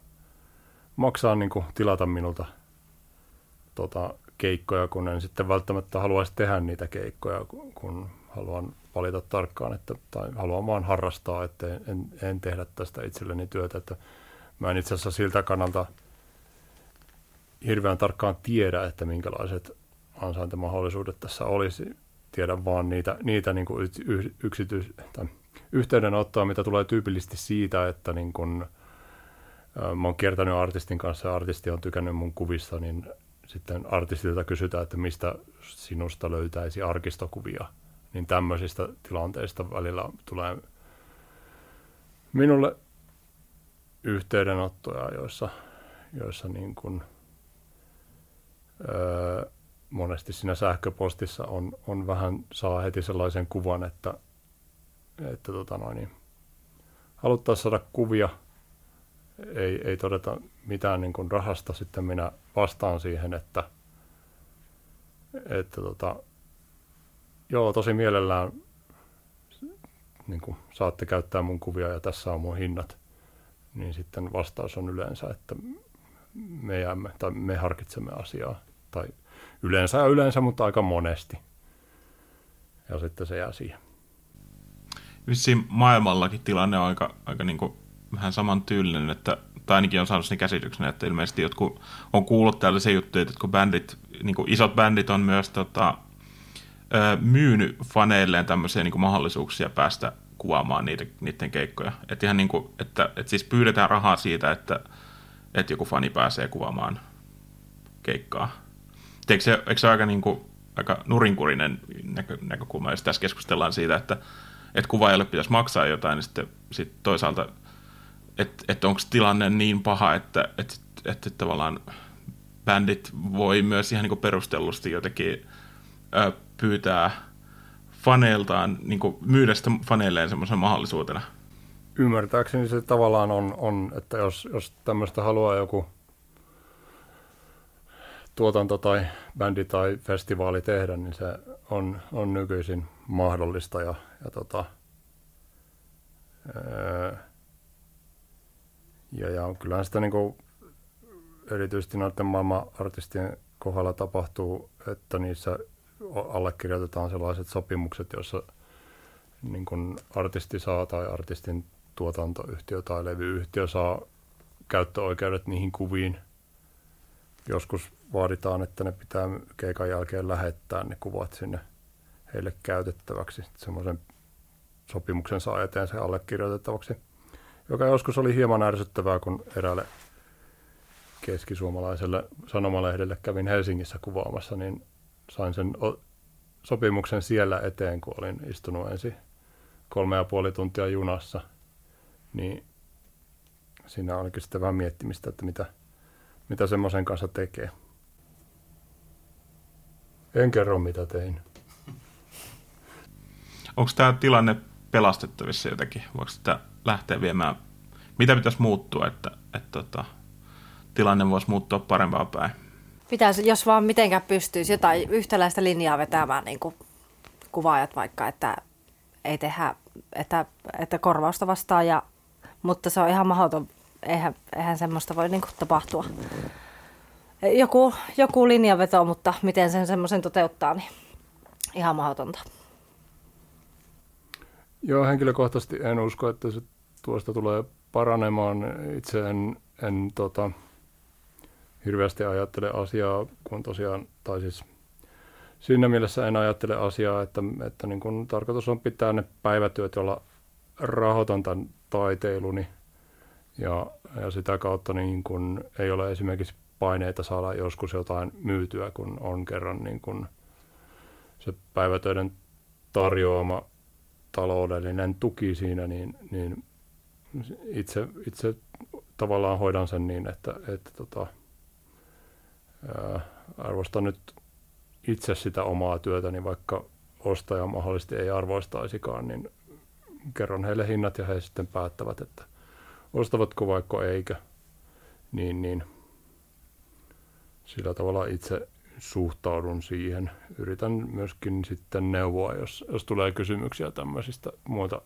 maksaa niin kuin tilata minulta tota, keikkoja, kun en sitten välttämättä haluaisi tehdä niitä keikkoja, kun haluan valita tarkkaan, että, tai haluan vaan harrastaa, että en, en tehdä tästä itselleni työtä. Että mä en itse asiassa siltä kannalta hirveän tarkkaan tiedä, että minkälaiset ansaintamahdollisuudet tässä olisi. Tiedän vaan niitä, niitä niin kuin yksityis, tai yhteydenottoa, mitä tulee tyypillisesti siitä, että niin kun, mä oon kiertänyt artistin kanssa ja artisti on tykännyt mun kuvista, niin sitten artistilta kysytään, että mistä sinusta löytäisi arkistokuvia, niin tämmöisistä tilanteista välillä tulee minulle yhteydenottoja, joissa, joissa niin kuin, öö, monesti siinä sähköpostissa on, on vähän, saa heti sellaisen kuvan, että, että tota noin, niin, haluttaisiin saada kuvia – ei, ei todeta mitään niin kuin rahasta, sitten minä vastaan siihen, että, että tota, joo, tosi mielellään niin kuin saatte käyttää mun kuvia ja tässä on mun hinnat, niin sitten vastaus on yleensä, että me, jäämme, tai me harkitsemme asiaa. Tai yleensä ja yleensä, mutta aika monesti. Ja sitten se jää siihen. Vissiin maailmallakin tilanne on aika, aika niin kuin vähän saman tyylinen, että, tai ainakin on saanut sen käsityksen, että ilmeisesti jotkut on kuullut tällaisia juttuja, että kun bändit, niin kuin isot bändit on myös tota, myynyt faneilleen tämmöisiä niin kuin mahdollisuuksia päästä kuvaamaan niiden, niiden keikkoja. Että ihan niin kuin, että, että siis pyydetään rahaa siitä, että, että joku fani pääsee kuvaamaan keikkaa. Eikö se, eikö se aika, niin kuin, aika nurinkurinen näkö, näkökulma, jos tässä keskustellaan siitä, että, että kuvaajalle pitäisi maksaa jotain, niin sitten, sitten toisaalta, että, että onko tilanne niin paha, että, että, että tavallaan bändit voi myös ihan niin perustellusti jotenkin ö, pyytää faneiltaan, niin myydä sitä faneilleen semmoisen mahdollisuutena. Ymmärtääkseni se tavallaan on, on että jos, jos tämmöistä haluaa joku tuotanto tai bändi tai festivaali tehdä, niin se on, on nykyisin mahdollista ja, ja tota, ja, ja kyllähän sitä niin kuin, erityisesti noiden maailman artistien kohdalla tapahtuu, että niissä allekirjoitetaan sellaiset sopimukset, joissa niin kuin artisti saa tai artistin tuotantoyhtiö tai levyyhtiö saa käyttöoikeudet niihin kuviin. Joskus vaaditaan, että ne pitää keikan jälkeen lähettää ne kuvat sinne heille käytettäväksi. Semmoisen sopimuksen saa eteen se allekirjoitettavaksi, joka joskus oli hieman ärsyttävää, kun eräälle keskisuomalaiselle sanomalehdelle kävin Helsingissä kuvaamassa, niin sain sen sopimuksen siellä eteen, kun olin istunut ensin kolme ja puoli tuntia junassa, niin siinä olikin sitten vähän miettimistä, että mitä, mitä semmoisen kanssa tekee. En kerro, mitä tein. Onko tämä tilanne pelastettavissa jotenkin? Voiko sitä lähteä viemään? Mitä pitäisi muuttua, että, että, että tota, tilanne voisi muuttua parempaan päin? Pitäisi, jos vaan mitenkään pystyisi jotain yhtäläistä linjaa vetämään niin kuin kuvaajat vaikka, että ei tehdä, että, että korvausta vastaa, ja, mutta se on ihan mahdoton. Eihän, eihän semmoista voi niin kuin tapahtua. Joku, joku linjanveto, mutta miten sen semmoisen toteuttaa, niin ihan mahdotonta. Joo, henkilökohtaisesti en usko, että se tuosta tulee paranemaan. Itse en, en tota, hirveästi ajattele asiaa, kun tosiaan, tai siis siinä mielessä en ajattele asiaa, että, että niin kun tarkoitus on pitää ne päivätyöt, joilla rahoitan tämän taiteiluni ja, ja sitä kautta niin kun ei ole esimerkiksi paineita saada joskus jotain myytyä, kun on kerran niin kun se päivätöiden tarjoama taloudellinen tuki siinä, niin, niin itse, itse tavallaan hoidan sen niin, että, että tota, ää, arvostan nyt itse sitä omaa työtäni, vaikka ostaja mahdollisesti ei arvoistaisikaan, niin kerron heille hinnat ja he sitten päättävät, että ostavatko vaikka eikö. Niin, niin sillä tavalla itse suhtaudun siihen. Yritän myöskin sitten neuvoa, jos, jos tulee kysymyksiä tämmöisistä muilta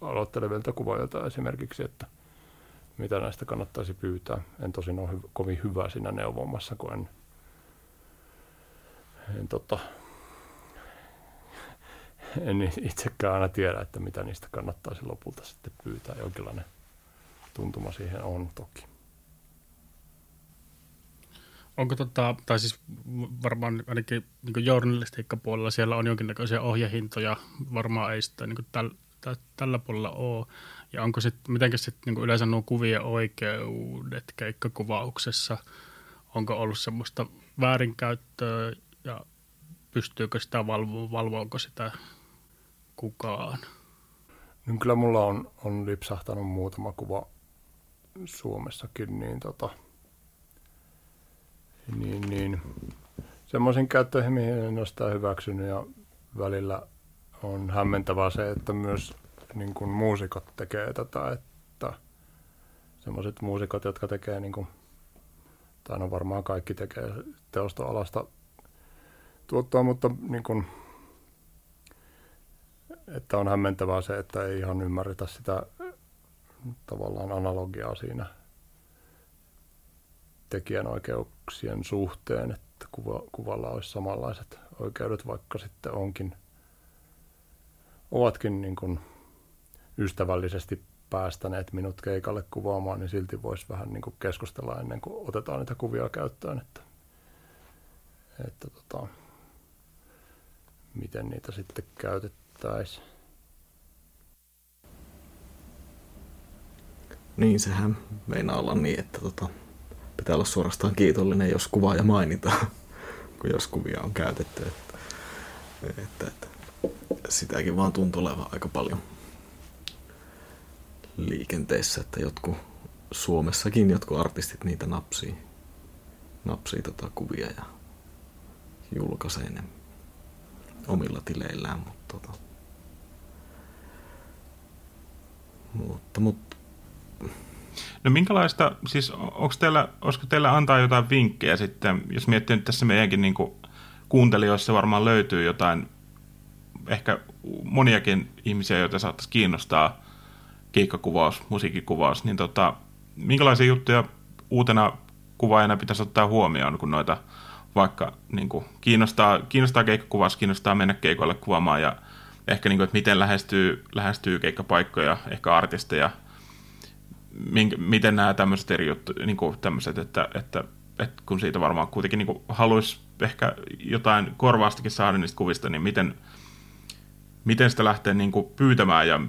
aloittelevilta kuvaajilta esimerkiksi, että mitä näistä kannattaisi pyytää. En tosin ole hy- kovin hyvä siinä neuvomassa, kun en, en, tota, en itsekään aina tiedä, että mitä niistä kannattaisi lopulta sitten pyytää. Jonkinlainen tuntuma siihen on toki. Onko tota, tai siis varmaan ainakin niin journalistiikkapuolella siellä on jonkinnäköisiä ohjehintoja, varmaan ei sitä niin täl, tä, tällä puolella ole. Ja onko sitten, mitenkä sitten niin yleensä nuo kuvien oikeudet keikkakuvauksessa, onko ollut semmoista väärinkäyttöä ja pystyykö sitä valvoa, valvoako sitä kukaan? No kyllä mulla on, on lipsahtanut muutama kuva Suomessakin, niin tota, niin, niin. Semmoisen käyttöihin, mihin en ole sitä hyväksynyt ja välillä on hämmentävää se, että myös niin kuin muusikot tekee tätä, että semmoiset muusikot, jotka tekee, niin kuin, tai no varmaan kaikki tekee teostoalasta tuottoa, mutta niin kuin, että on hämmentävää se, että ei ihan ymmärretä sitä tavallaan analogiaa siinä tekijänoikeuksien suhteen, että kuva, kuvalla olisi samanlaiset oikeudet, vaikka sitten onkin, ovatkin niin kuin ystävällisesti päästäneet minut keikalle kuvaamaan, niin silti voisi vähän niin kuin keskustella ennen kuin otetaan niitä kuvia käyttöön, että, että tota, miten niitä sitten käytettäisiin. Niin, sehän meinaa olla niin, että tota, pitää olla suorastaan kiitollinen, jos kuvaaja mainitaan, kun jos kuvia on käytetty. Että, että, että sitäkin vaan tuntuu olevan aika paljon liikenteessä, että jotkut Suomessakin jotkut artistit niitä napsii, napsii tota kuvia ja julkaisee ne omilla tileillään, mutta tota, mutta, mutta No minkälaista, siis onko teillä, olisiko teillä antaa jotain vinkkejä sitten, jos miettii nyt tässä meidänkin niin kuin kuuntelijoissa varmaan löytyy jotain, ehkä moniakin ihmisiä, joita saattaisi kiinnostaa keikkakuvaus, musiikkikuvaus, niin tota, minkälaisia juttuja uutena kuvaajana pitäisi ottaa huomioon, kun noita vaikka niin kuin, kiinnostaa, kiinnostaa keikkakuvaus, kiinnostaa mennä keikoille kuvaamaan ja ehkä niin kuin, että miten lähestyy, lähestyy keikkapaikkoja, ehkä artisteja, minkä, miten nämä tämmöiset eri juttu, niin kuin tämmöiset, että, että, että kun siitä varmaan kuitenkin niin haluaisi ehkä jotain korvaastakin saada niistä kuvista, niin miten, miten sitä lähtee niin kuin pyytämään ja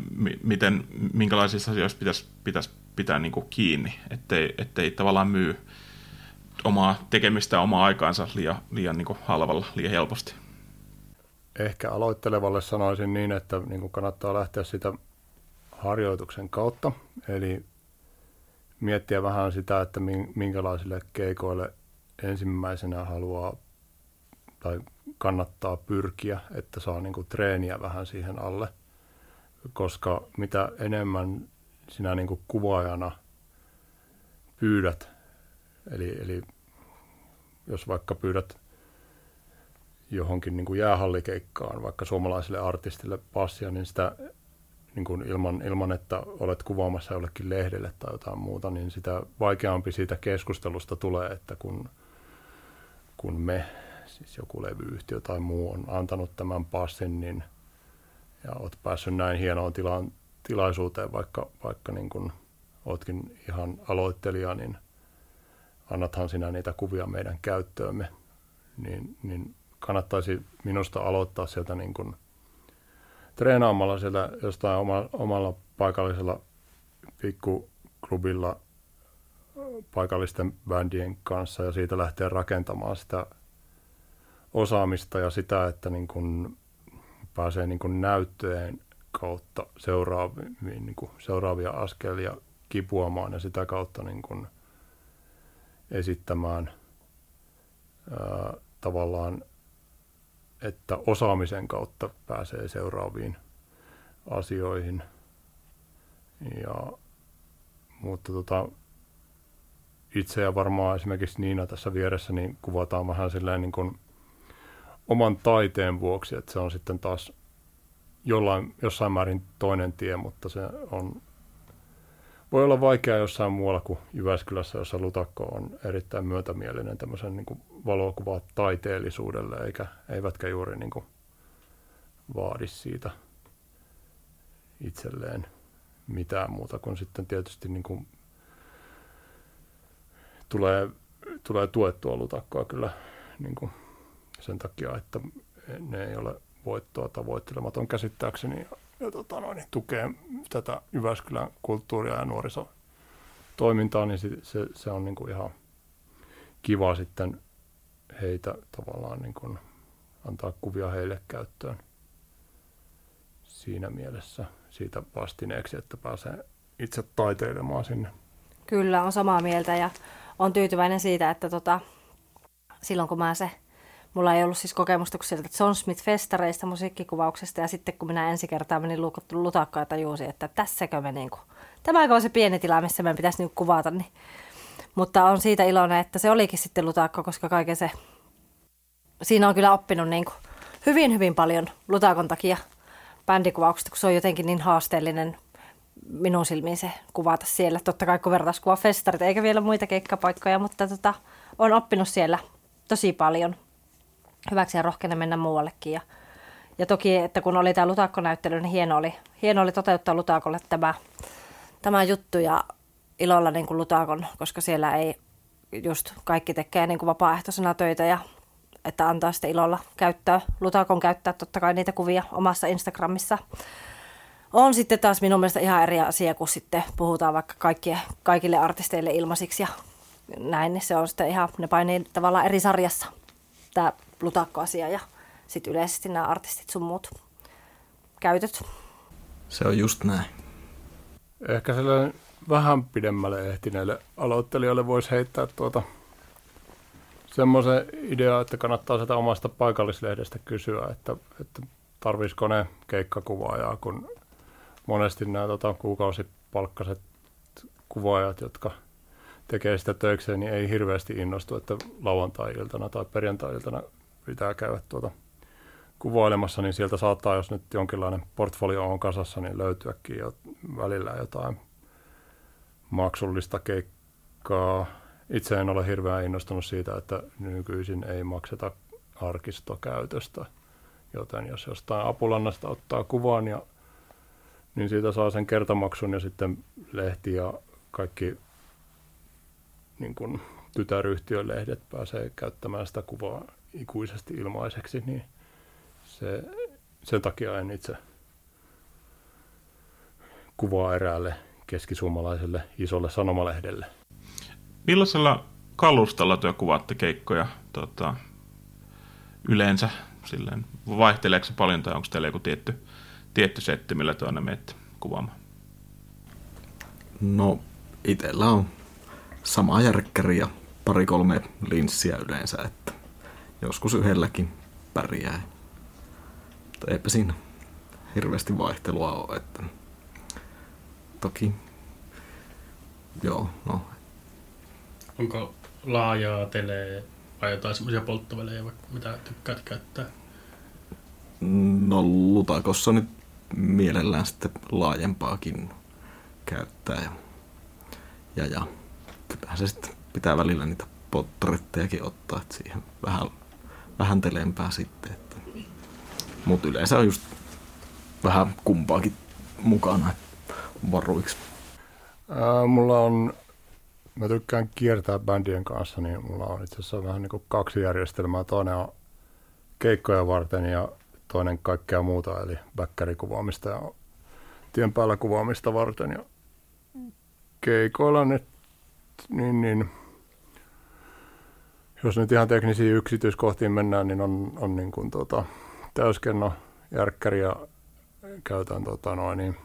miten, minkälaisissa asioissa pitäisi, pitäisi pitää niin kuin kiinni, ettei, ettei tavallaan myy omaa tekemistä omaa aikaansa liian, liian niin kuin halvalla, liian helposti. Ehkä aloittelevalle sanoisin niin, että niin kuin kannattaa lähteä sitä harjoituksen kautta, eli miettiä vähän sitä, että minkälaisille keikoille ensimmäisenä haluaa tai kannattaa pyrkiä, että saa niin kuin treeniä vähän siihen alle. Koska mitä enemmän sinä niin kuin kuvaajana pyydät, eli, eli jos vaikka pyydät johonkin niin kuin jäähallikeikkaan, vaikka suomalaiselle artistille passia, niin sitä niin kuin ilman, ilman, että olet kuvaamassa jollekin lehdelle tai jotain muuta, niin sitä vaikeampi siitä keskustelusta tulee, että kun, kun me, siis joku levyyhtiö tai muu on antanut tämän passin, niin ja olet päässyt näin hienoon tilaan, tilaisuuteen, vaikka, vaikka niin kuin oletkin ihan aloittelija, niin annathan sinä niitä kuvia meidän käyttöömme, niin, niin kannattaisi minusta aloittaa sieltä niin kuin treenaamalla siellä jostain oma, omalla paikallisella pikkuklubilla paikallisten bändien kanssa ja siitä lähteä rakentamaan sitä osaamista ja sitä, että niin kun pääsee niin kun näyttöjen kautta seuraaviin, niin kuin seuraavia askelia kipuamaan ja sitä kautta niin kuin esittämään ää, tavallaan että osaamisen kautta pääsee seuraaviin asioihin. Ja, mutta tota, itse ja varmaan esimerkiksi Niina tässä vieressä niin kuvataan vähän silleen niin kuin oman taiteen vuoksi, että se on sitten taas jollain, jossain määrin toinen tie, mutta se on, voi olla vaikea jossain muualla kuin Jyväskylässä, jossa Lutakko on erittäin myötämielinen tämmöisen niin valokuva taiteellisuudelle, eikä, eivätkä juuri niin kuin vaadi siitä itselleen mitään muuta kuin sitten tietysti niin kuin tulee, tulee tuettua lutakkoa kyllä niin kuin sen takia, että ne ei ole voittoa tavoittelematon käsittääkseni ja, tota noin, tukee tätä Jyväskylän kulttuuria ja nuorisotoimintaa, niin se, se on niin kuin ihan kiva sitten heitä tavallaan niin kuin antaa kuvia heille käyttöön siinä mielessä siitä vastineeksi, että pääsee itse taiteilemaan sinne. Kyllä, on samaa mieltä ja on tyytyväinen siitä, että tota, silloin kun mä se, mulla ei ollut siis kokemusta kuin sieltä John Smith-festareista, musiikkikuvauksesta ja sitten kun minä ensi kertaa menin lutakkaan ja tajusin, että tässäkö me niinku, tämä on se pieni tila, missä meidän pitäisi niinku kuvata, niin mutta on siitä iloinen, että se olikin sitten lutakko, koska kaiken se, siinä on kyllä oppinut niin kuin hyvin, hyvin paljon lutakon takia bändikuvauksesta, kun se on jotenkin niin haasteellinen minun silmiin se kuvata siellä. Totta kai kun vertaiskuva festarit, eikä vielä muita keikkapaikkoja, mutta tota, on oppinut siellä tosi paljon. Hyväksi ja rohkeinen mennä muuallekin. Ja, ja toki, että kun oli tämä lutakkonäyttely, niin hieno oli, hieno oli toteuttaa lutakolle tämä, tämä juttu. Ja ilolla niin kuin Lutakon, koska siellä ei just kaikki tekee niin kuin vapaaehtoisena töitä ja että antaa sitten ilolla käyttöä, Lutakon käyttää totta kai niitä kuvia omassa Instagramissa. On sitten taas minun mielestä ihan eri asia, kun sitten puhutaan vaikka kaikkie, kaikille artisteille ilmaisiksi ja näin, niin se on sitten ihan, ne painii tavallaan eri sarjassa tämä Lutakko-asia ja sitten yleisesti nämä artistit sun muut käytöt. Se on just näin. Ehkä sellainen vähän pidemmälle ehtineille aloittelijoille voisi heittää tuota semmoisen idea, että kannattaa sitä omasta paikallislehdestä kysyä, että, että tarvisiko ne keikkakuvaajaa, kun monesti nämä tota, kuukausipalkkaiset kuvaajat, jotka tekee sitä töikseen, niin ei hirveästi innostu, että lauantai-iltana tai perjantai-iltana pitää käydä tuota kuvailemassa, niin sieltä saattaa, jos nyt jonkinlainen portfolio on kasassa, niin löytyäkin jo välillä jotain maksullista keikkaa. Itse en ole hirveän innostunut siitä, että nykyisin ei makseta arkistokäytöstä, joten jos jostain apulannasta ottaa kuvan, ja, niin siitä saa sen kertamaksun ja sitten lehti ja kaikki niin kuin tytäryhtiön lehdet pääsee käyttämään sitä kuvaa ikuisesti ilmaiseksi, niin se, sen takia en itse kuvaa eräälle keskisuomalaiselle isolle sanomalehdelle. Millaisella kalustalla työ kuvaatte keikkoja tota, yleensä? Silleen, vaihteleeko se paljon tai onko teillä joku tietty, tietty setti, millä te aina menette kuvaamaan? No, itellä on sama järkkäri ja pari-kolme linssiä yleensä, että joskus yhdelläkin pärjää. Mutta eipä siinä hirveästi vaihtelua ole, että toki joo, no. Onko laajaa tele vai jotain semmoisia polttovälejä, mitä tykkäät käyttää? No Lutakossa nyt mielellään sitten laajempaakin käyttää. Ja, ja, ja kyllähän se sitten pitää välillä niitä pottorettejakin ottaa, että siihen vähän, vähän teleempää sitten. Että. Mutta yleensä on just vähän kumpaakin mukana varuiksi. Ää, mulla on, mä tykkään kiertää bändien kanssa, niin mulla on itse asiassa vähän niin kuin kaksi järjestelmää. Toinen on keikkoja varten ja toinen kaikkea muuta, eli bäkkärikuvaamista ja tien päällä kuvaamista varten. Ja keikoilla nyt, niin, niin jos nyt ihan teknisiin yksityiskohtiin mennään, niin on, on niin kuin tota, täyskenno järkkäri ja käytän tota noin, niin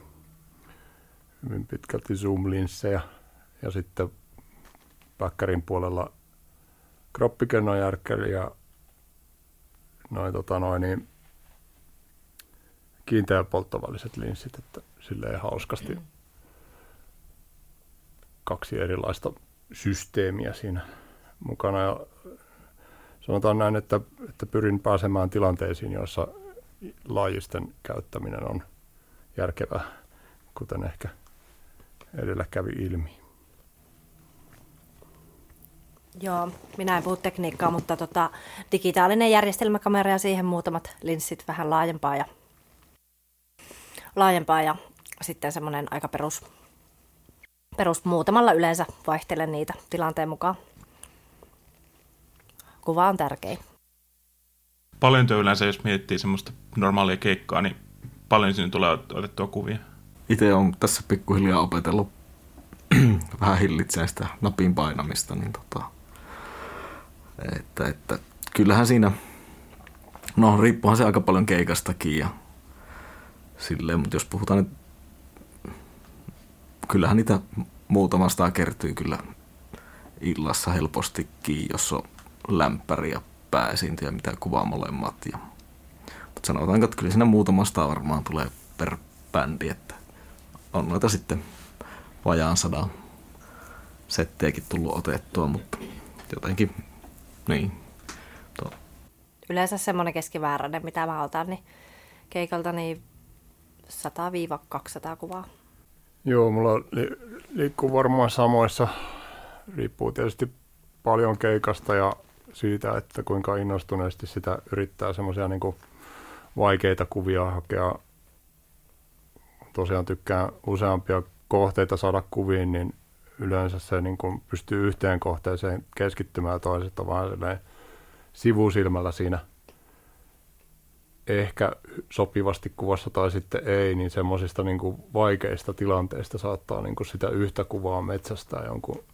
hyvin pitkälti zoom-linssejä ja sitten päkkärin puolella kroppikennon järkkäri ja noin, tota noin, niin kiinteäpolttovalliset linssit, että silleen hauskasti kaksi erilaista systeemiä siinä mukana. Ja sanotaan näin, että, että pyrin pääsemään tilanteisiin, joissa laajisten käyttäminen on järkevää, kuten ehkä edellä kävi ilmi. Joo, minä en puhu tekniikkaa, mutta tota, digitaalinen järjestelmäkamera ja siihen muutamat linssit vähän laajempaa ja, laajempaa ja sitten semmoinen aika perus, perus muutamalla yleensä vaihtelen niitä tilanteen mukaan. Kuva on tärkein. Paljon yleensä, jos miettii semmoista normaalia keikkaa, niin paljon sinne tulee otettua kuvia. Itse on tässä pikkuhiljaa opetellut vähän hillitsee sitä napin painamista, niin tota, että, että kyllähän siinä, no riippuuhan se aika paljon keikastakin ja silleen, mutta jos puhutaan nyt, kyllähän niitä muutamasta kertyy kyllä illassa helpostikin, jos on lämpäri ja pääesiintyjä, mitä kuvaa molemmat. Ja, mutta sanotaanko, että kyllä siinä muutamasta varmaan tulee per bändi, että on noita sitten vajaan sadan setteekin tullut otettua, mutta jotenkin, niin. Tuo. Yleensä semmoinen keskivääräinen, mitä mä otan, niin keikalta niin 100-200 kuvaa. Joo, mulla li- liikkuu varmaan samoissa. Riippuu tietysti paljon keikasta ja siitä, että kuinka innostuneesti sitä yrittää semmoisia niin vaikeita kuvia hakea. Tosiaan tykkään useampia kohteita saada kuviin, niin yleensä se niin kuin pystyy yhteen kohteeseen keskittymään toisesta vaan sivusilmällä siinä ehkä sopivasti kuvassa tai sitten ei, niin semmoisista niin vaikeista tilanteista saattaa niin kuin sitä yhtä kuvaa metsästää jonkun,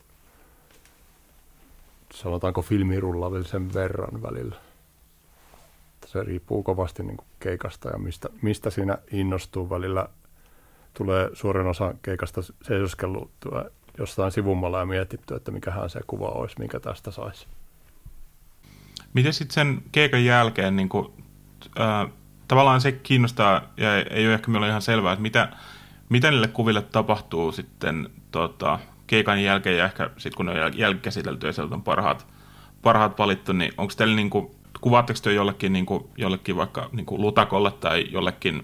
sanotaanko filmirullallisen verran välillä. Se riippuu kovasti niin kuin keikasta ja mistä, mistä siinä innostuu välillä. Tulee suurin osa keikasta seisoskeltua jostain sivummalla ja mietitty, että mikähän se kuva olisi, mikä tästä saisi. Miten sitten sen keikan jälkeen, niin kuin, äh, tavallaan se kiinnostaa ja ei ole ehkä minulle ihan selvää, että mitä, mitä niille kuville tapahtuu sitten tota, keikan jälkeen ja ehkä sitten kun ne on jälkikäsitelty ja sieltä on parhaat, parhaat valittu, niin onko teillä niin kuin, kuvaatteko te jollekin, niin kuin, jollekin vaikka niin kuin lutakolle tai jollekin,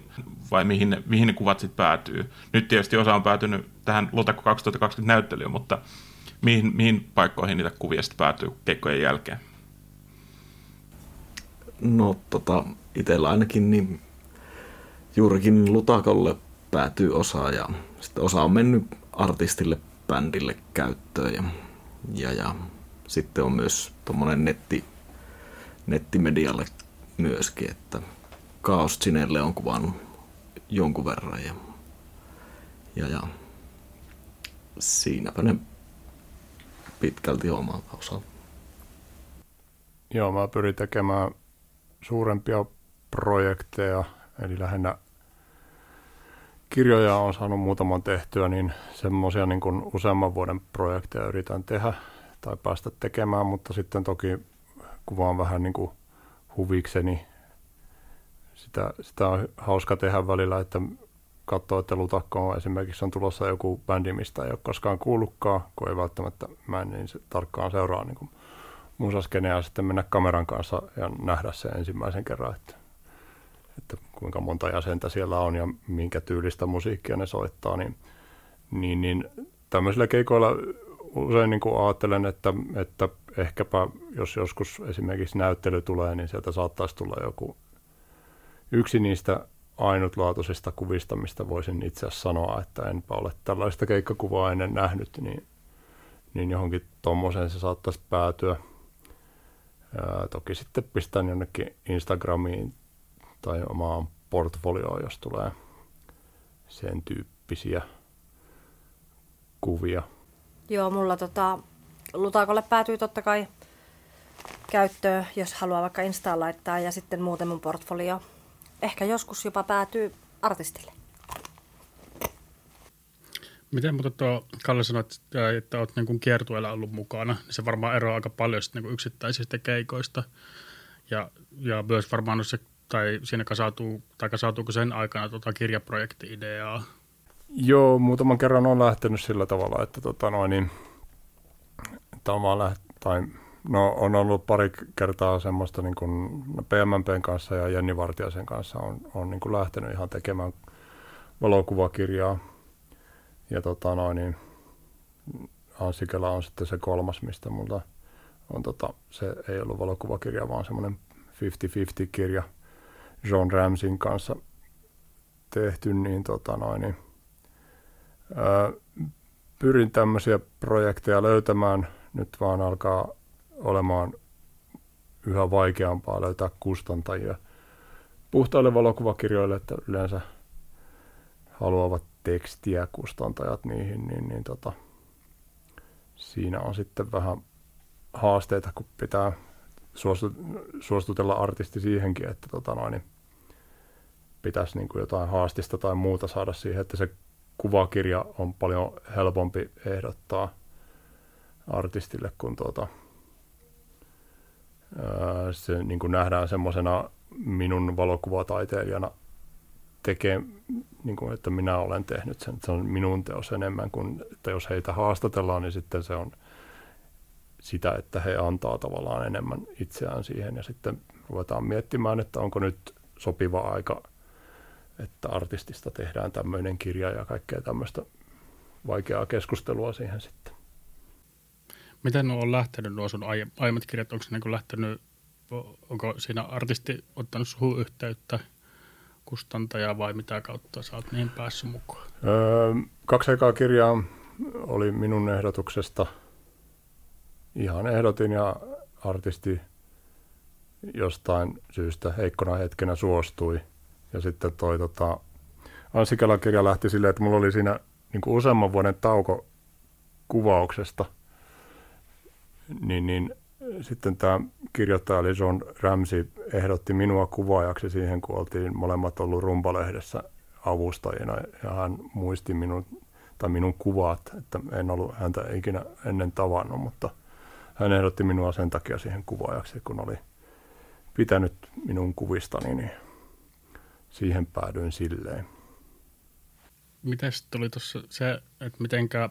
vai mihin ne, mihin ne kuvat sitten päätyy? Nyt tietysti osa on päätynyt tähän Lutakko 2020 näyttelyyn, mutta mihin, mihin paikkoihin niitä kuvia sitten päätyy keikkojen jälkeen? No tota, itsellä ainakin niin juurikin Lutakolle päätyy osa ja sitten osa on mennyt artistille, bändille käyttöön ja, ja, ja sitten on myös tuommoinen netti, nettimedialle myöskin, että Kaos Sinelle on kuvannut jonkun verran ja, ja, ja siinäpä ne pitkälti omalta osalta. Joo, mä pyrin tekemään suurempia projekteja, eli lähinnä kirjoja on saanut muutaman tehtyä, niin semmoisia niin useamman vuoden projekteja yritän tehdä tai päästä tekemään, mutta sitten toki kuvaan vähän niin kuin huvikseni. Sitä, sitä on hauska tehdä välillä, että katsoo, että Lutakko on esimerkiksi on tulossa joku bändi, mistä ei ole koskaan kuullutkaan, kun ei välttämättä, mä en niin tarkkaan seuraa niin kuin musaskeneä ja sitten mennä kameran kanssa ja nähdä se ensimmäisen kerran, että, että kuinka monta jäsentä siellä on ja minkä tyylistä musiikkia ne soittaa, niin, niin, niin tämmöisillä keikoilla usein niin kuin ajattelen, että, että ehkäpä jos joskus esimerkiksi näyttely tulee, niin sieltä saattaisi tulla joku yksi niistä ainutlaatuisista kuvista, mistä voisin itse asiassa sanoa, että enpä ole tällaista keikkakuvaa ennen nähnyt, niin, niin johonkin tuommoiseen se saattaisi päätyä – Ää, toki sitten pistän jonnekin Instagramiin tai omaan portfolioon, jos tulee sen tyyppisiä kuvia. Joo, mulla tota, Lutakolle päätyy totta kai käyttöön, jos haluaa vaikka Instaan laittaa, ja sitten muuten mun portfolio ehkä joskus jopa päätyy artistille. Miten mutta tuo Kalle sanoi, että olet niin kiertueella ollut mukana, niin se varmaan eroaa aika paljon sitten niin yksittäisistä keikoista. Ja, ja myös varmaan se, tai siinä kasautuu, tai kasautuuko sen aikana tuota kirjaprojekti-ideaa? Joo, muutaman kerran on lähtenyt sillä tavalla, että tota noin, niin, läht, tai no, on ollut pari kertaa semmoista niin kuin PMMPn kanssa ja Jenni Vartiaisen kanssa on, on niin kuin lähtenyt ihan tekemään valokuvakirjaa ja tota noin, niin Ansikela on sitten se kolmas, mistä mulla on tota, se ei ollut valokuvakirja, vaan semmoinen 50-50 kirja John Ramsin kanssa tehty, niin, tota noin, niin ää, pyrin tämmöisiä projekteja löytämään. Nyt vaan alkaa olemaan yhä vaikeampaa löytää kustantajia puhtaille valokuvakirjoille, että yleensä haluavat tekstiä kustantajat niihin, niin, niin tota, siinä on sitten vähän haasteita, kun pitää suostutella artisti siihenkin, että tota noin, niin pitäisi niin kuin jotain haastista tai muuta saada siihen, että se kuvakirja on paljon helpompi ehdottaa artistille, kun tuota, se niin kuin nähdään semmoisena minun valokuvataiteilijana tekee, niin kuin, että minä olen tehnyt sen. Se on minun teos enemmän kuin, että jos heitä haastatellaan, niin sitten se on sitä, että he antaa tavallaan enemmän itseään siihen ja sitten ruvetaan miettimään, että onko nyt sopiva aika, että artistista tehdään tämmöinen kirja ja kaikkea tämmöistä vaikeaa keskustelua siihen sitten. Miten nuo on lähtenyt nuo sun aiemmat kirjat? Onko niin lähtenyt, onko siinä artisti ottanut suhun yhteyttä kustantaja vai mitä kautta sä oot niin päässyt mukaan? Öö, kaksi ekaa kirjaa oli minun ehdotuksesta. Ihan ehdotin ja artisti jostain syystä heikkona hetkenä suostui. Ja sitten toi tota, Anssi Kelan kirja lähti silleen, että mulla oli siinä niin useamman vuoden tauko kuvauksesta. Niin, niin sitten tämä kirjoittaja oli John Ramsey ehdotti minua kuvaajaksi siihen, kun oltiin molemmat ollut rumpalehdessä avustajina ja hän muisti minun, tai minun kuvat, että en ollut häntä ikinä ennen tavannut, mutta hän ehdotti minua sen takia siihen kuvaajaksi, kun oli pitänyt minun kuvistani, niin siihen päädyin silleen. Miten tuli tuossa se, että mitenkä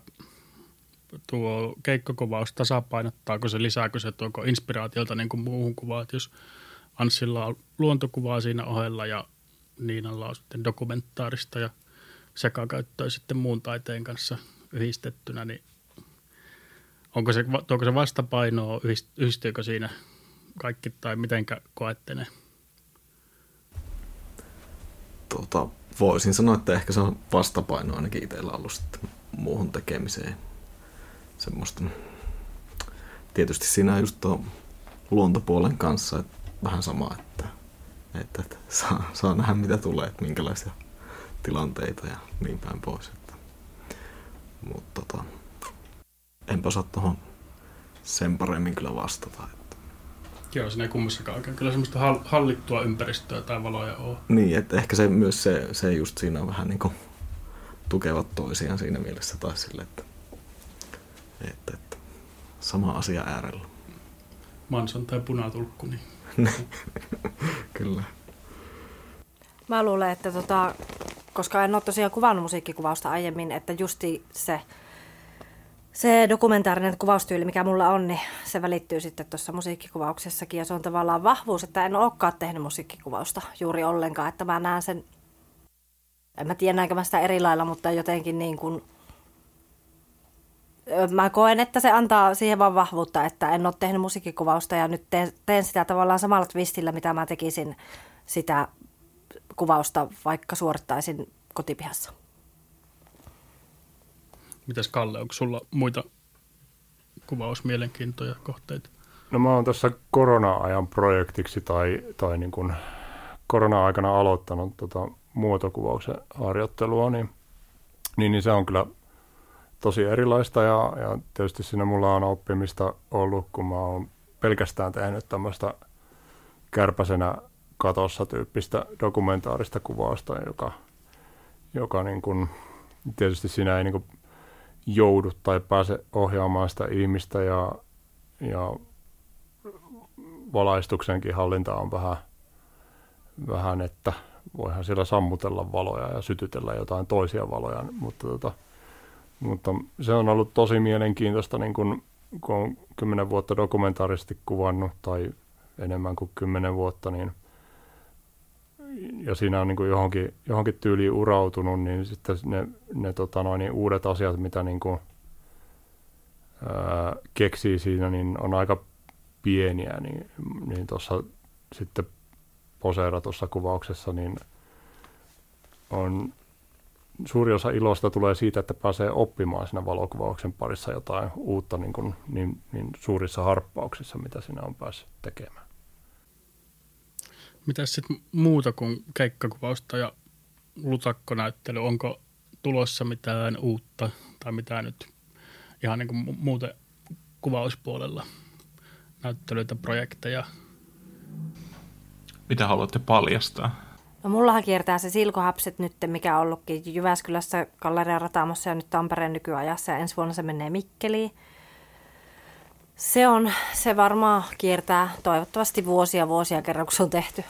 tuo keikkakuvaus tasapainottaako se, lisääkö se, tuoko inspiraatiolta niin kuin muuhun kuvaan, että jos Anssilla on luontokuvaa siinä ohella ja Niinalla on sitten dokumentaarista ja sekakäyttöä sitten muun taiteen kanssa yhdistettynä, niin onko se, tuoko se vastapainoa, yhdistyykö siinä kaikki tai mitenkä koette ne? Tota, voisin sanoa, että ehkä se on vastapaino ainakin itsellä ollut sitten muuhun tekemiseen. Semmoista. Tietysti siinä just tuo luontopuolen kanssa että vähän sama, että, että, että saa, saa nähdä mitä tulee, että minkälaisia tilanteita ja niin päin pois. Että. Mutta tota, enpä osaa tuohon sen paremmin kyllä vastata. Joo, siinä ei kummassakaan oikein kyllä semmoista hallittua ympäristöä tai valoja ole. Niin, että ehkä se myös se, se just siinä on vähän niin kuin tukevat toisiaan siinä mielessä tai sille, että, että, että sama asia äärellä. Manson tai punatulkku, niin. Kyllä. Mä luulen, että tota, koska en ole tosiaan kuvannut musiikkikuvausta aiemmin, että justi se se dokumentaarinen kuvaustyyli, mikä mulla on, niin se välittyy sitten tuossa musiikkikuvauksessakin. Ja se on tavallaan vahvuus, että en olekaan tehnyt musiikkikuvausta juuri ollenkaan. Että mä näen sen, en mä tiedä näinkö mä sitä eri lailla, mutta jotenkin niin kuin, mä koen, että se antaa siihen vaan vahvuutta, että en ole tehnyt musiikkikuvausta ja nyt teen, teen sitä tavallaan samalla twistillä, mitä mä tekisin sitä kuvausta, vaikka suorittaisin kotipihassa. Mitäs Kalle, onko sulla muita kuvausmielenkiintoja kohteita? No mä oon tässä korona-ajan projektiksi tai, tai niin kuin korona-aikana aloittanut tota muotokuvauksen harjoittelua, niin, niin, niin se on kyllä tosi erilaista ja, ja tietysti siinä mulla on oppimista ollut, kun mä oon pelkästään tehnyt tämmöistä kärpäsenä katossa tyyppistä dokumentaarista kuvausta, joka, joka niin kuin, tietysti siinä ei niin kuin joudu tai pääse ohjaamaan sitä ihmistä ja, ja valaistuksenkin hallinta on vähän, vähän, että voihan siellä sammutella valoja ja sytytellä jotain toisia valoja, mutta, tota, mutta se on ollut tosi mielenkiintoista, niin kun, kun on kymmenen vuotta dokumentaarisesti kuvannut tai enemmän kuin kymmenen vuotta, niin ja siinä on niin kuin johonkin, johonkin tyyliin urautunut, niin sitten ne, ne tota noin, niin uudet asiat, mitä niin kuin, ää, keksii siinä, niin on aika pieniä, niin, niin tuossa sitten poseeratussa kuvauksessa, niin on suuri osa ilosta tulee siitä, että pääsee oppimaan siinä valokuvauksen parissa jotain uutta niin, kuin, niin, niin suurissa harppauksissa, mitä siinä on päässyt tekemään. Mitä sitten muuta kuin keikkakuvausta ja lutakkonäyttely? Onko tulossa mitään uutta tai mitä nyt ihan niin kuin muuten kuvauspuolella näyttelyitä, projekteja? Mitä haluatte paljastaa? No mullahan kiertää se Silkohapset nyt, mikä on ollutkin Jyväskylässä Galleria Ratamossa ja nyt Tampereen nykyajassa ja ensi vuonna se menee Mikkeliin. Se on, se varmaan kiertää toivottavasti vuosia vuosia kerran, kun se on tehty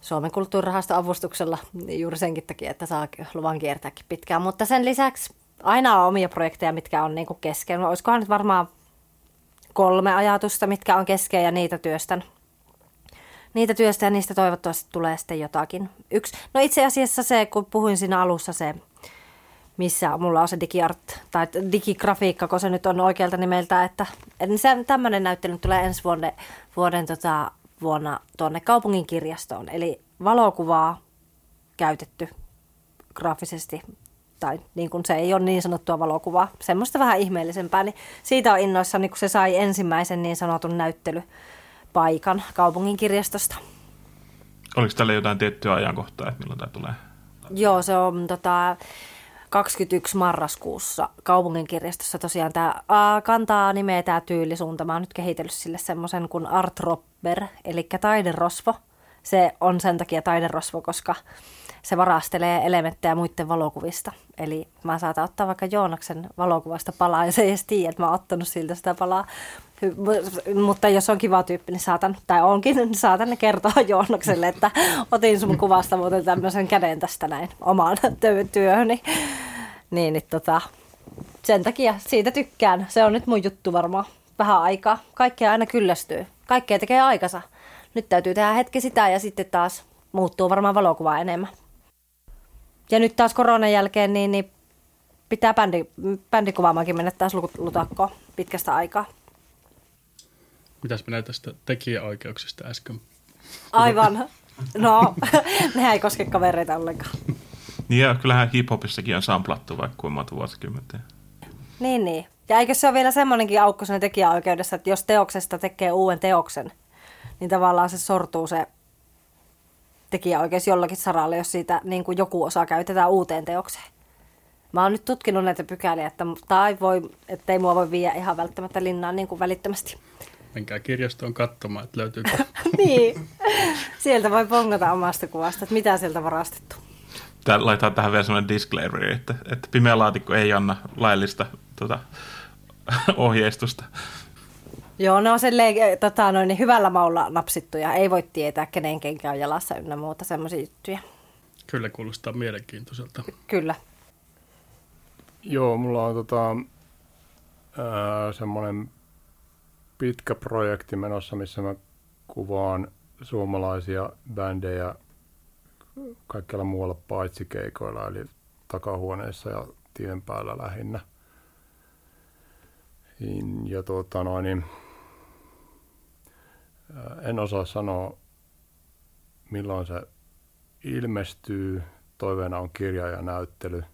Suomen kulttuurirahaston avustuksella juuri senkin takia, että saa luvan kiertääkin pitkään. Mutta sen lisäksi aina on omia projekteja, mitkä on niinku kesken. Olisikohan nyt varmaan kolme ajatusta, mitkä on kesken ja niitä työstän. Niitä työstä ja niistä toivottavasti tulee sitten jotakin. Yksi, no itse asiassa se, kun puhuin siinä alussa se, missä mulla on se digiart tai digigrafiikka, kun se nyt on oikealta nimeltä, että, se, tämmöinen näyttely tulee ensi vuoden, vuoden tota, vuonna tuonne kaupungin kirjastoon. Eli valokuvaa käytetty graafisesti, tai niin kuin se ei ole niin sanottua valokuvaa, semmoista vähän ihmeellisempää, niin siitä on innoissani, kun se sai ensimmäisen niin sanotun näyttely paikan kaupungin kirjastosta. Oliko tällä jotain tiettyä ajankohtaa, että milloin tämä tulee? Joo, se on tota, 21 marraskuussa kaupungin kirjastossa tosiaan tämä kantaa nimeä tämä tyylisuunta. Mä oon nyt kehitellyt sille semmoisen kuin Art Robber, eli taiderosvo. Se on sen takia taiderosvo, koska se varastelee elementtejä muiden valokuvista. Eli mä saatan ottaa vaikka Joonaksen valokuvasta palaa ja se ei edes tiedä, että mä oon ottanut siltä sitä palaa. Mutta jos on kiva tyyppi, niin saatan, tai onkin, niin saatan kertoa Joonakselle, että otin sun kuvasta muuten tämmöisen käden tästä näin omaan työhöni. Niin, niin tota, sen takia siitä tykkään. Se on nyt mun juttu varmaan vähän aikaa. Kaikkea aina kyllästyy. Kaikkea tekee aikansa. Nyt täytyy tehdä hetki sitä ja sitten taas muuttuu varmaan valokuvaa enemmän. Ja nyt taas koronan jälkeen niin, niin pitää bändi, bändikuvaamaankin mennä taas lutakkoon pitkästä aikaa. Mitäs menee tästä tekijäoikeuksista äsken? Aivan. No, nehän ei koske kavereita ollenkaan. Niin ja kyllähän hiphopissakin on samplattu vaikka kuinka monta vuosikymmentä. Niin, niin. Ja eikö se ole vielä semmoinenkin aukko siinä tekijäoikeudessa, että jos teoksesta tekee uuden teoksen, niin tavallaan se sortuu se tekijäoikeus jollakin saralla, jos siitä niin kuin joku osa käytetään uuteen teokseen. Mä oon nyt tutkinut näitä pykäliä, että, tai voi, ettei mua voi viedä ihan välttämättä linnaan niin kuin välittömästi. Menkää kirjastoon katsomaan, että löytyykö. niin. Sieltä voi pongata omasta kuvasta, että mitä sieltä varastettu. Tää, laitetaan tähän vielä sellainen disclaimer, että, että pimeä laatikko ei anna laillista tuota, ohjeistusta. Joo, ne on silleen, eh, tota, noin, niin hyvällä maulla napsittuja. Ei voi tietää, kenen kenkä on jalassa ynnä muuta semmoisia juttuja. Kyllä kuulostaa mielenkiintoiselta. Kyllä. Joo, mulla on tota, semmoinen pitkä projekti menossa, missä mä kuvaan suomalaisia bändejä kaikkialla muualla paitsi keikoilla, eli takahuoneissa ja tien päällä lähinnä. Ja tuota, noin, niin, en osaa sanoa, milloin se ilmestyy. Toiveena on kirja ja näyttely,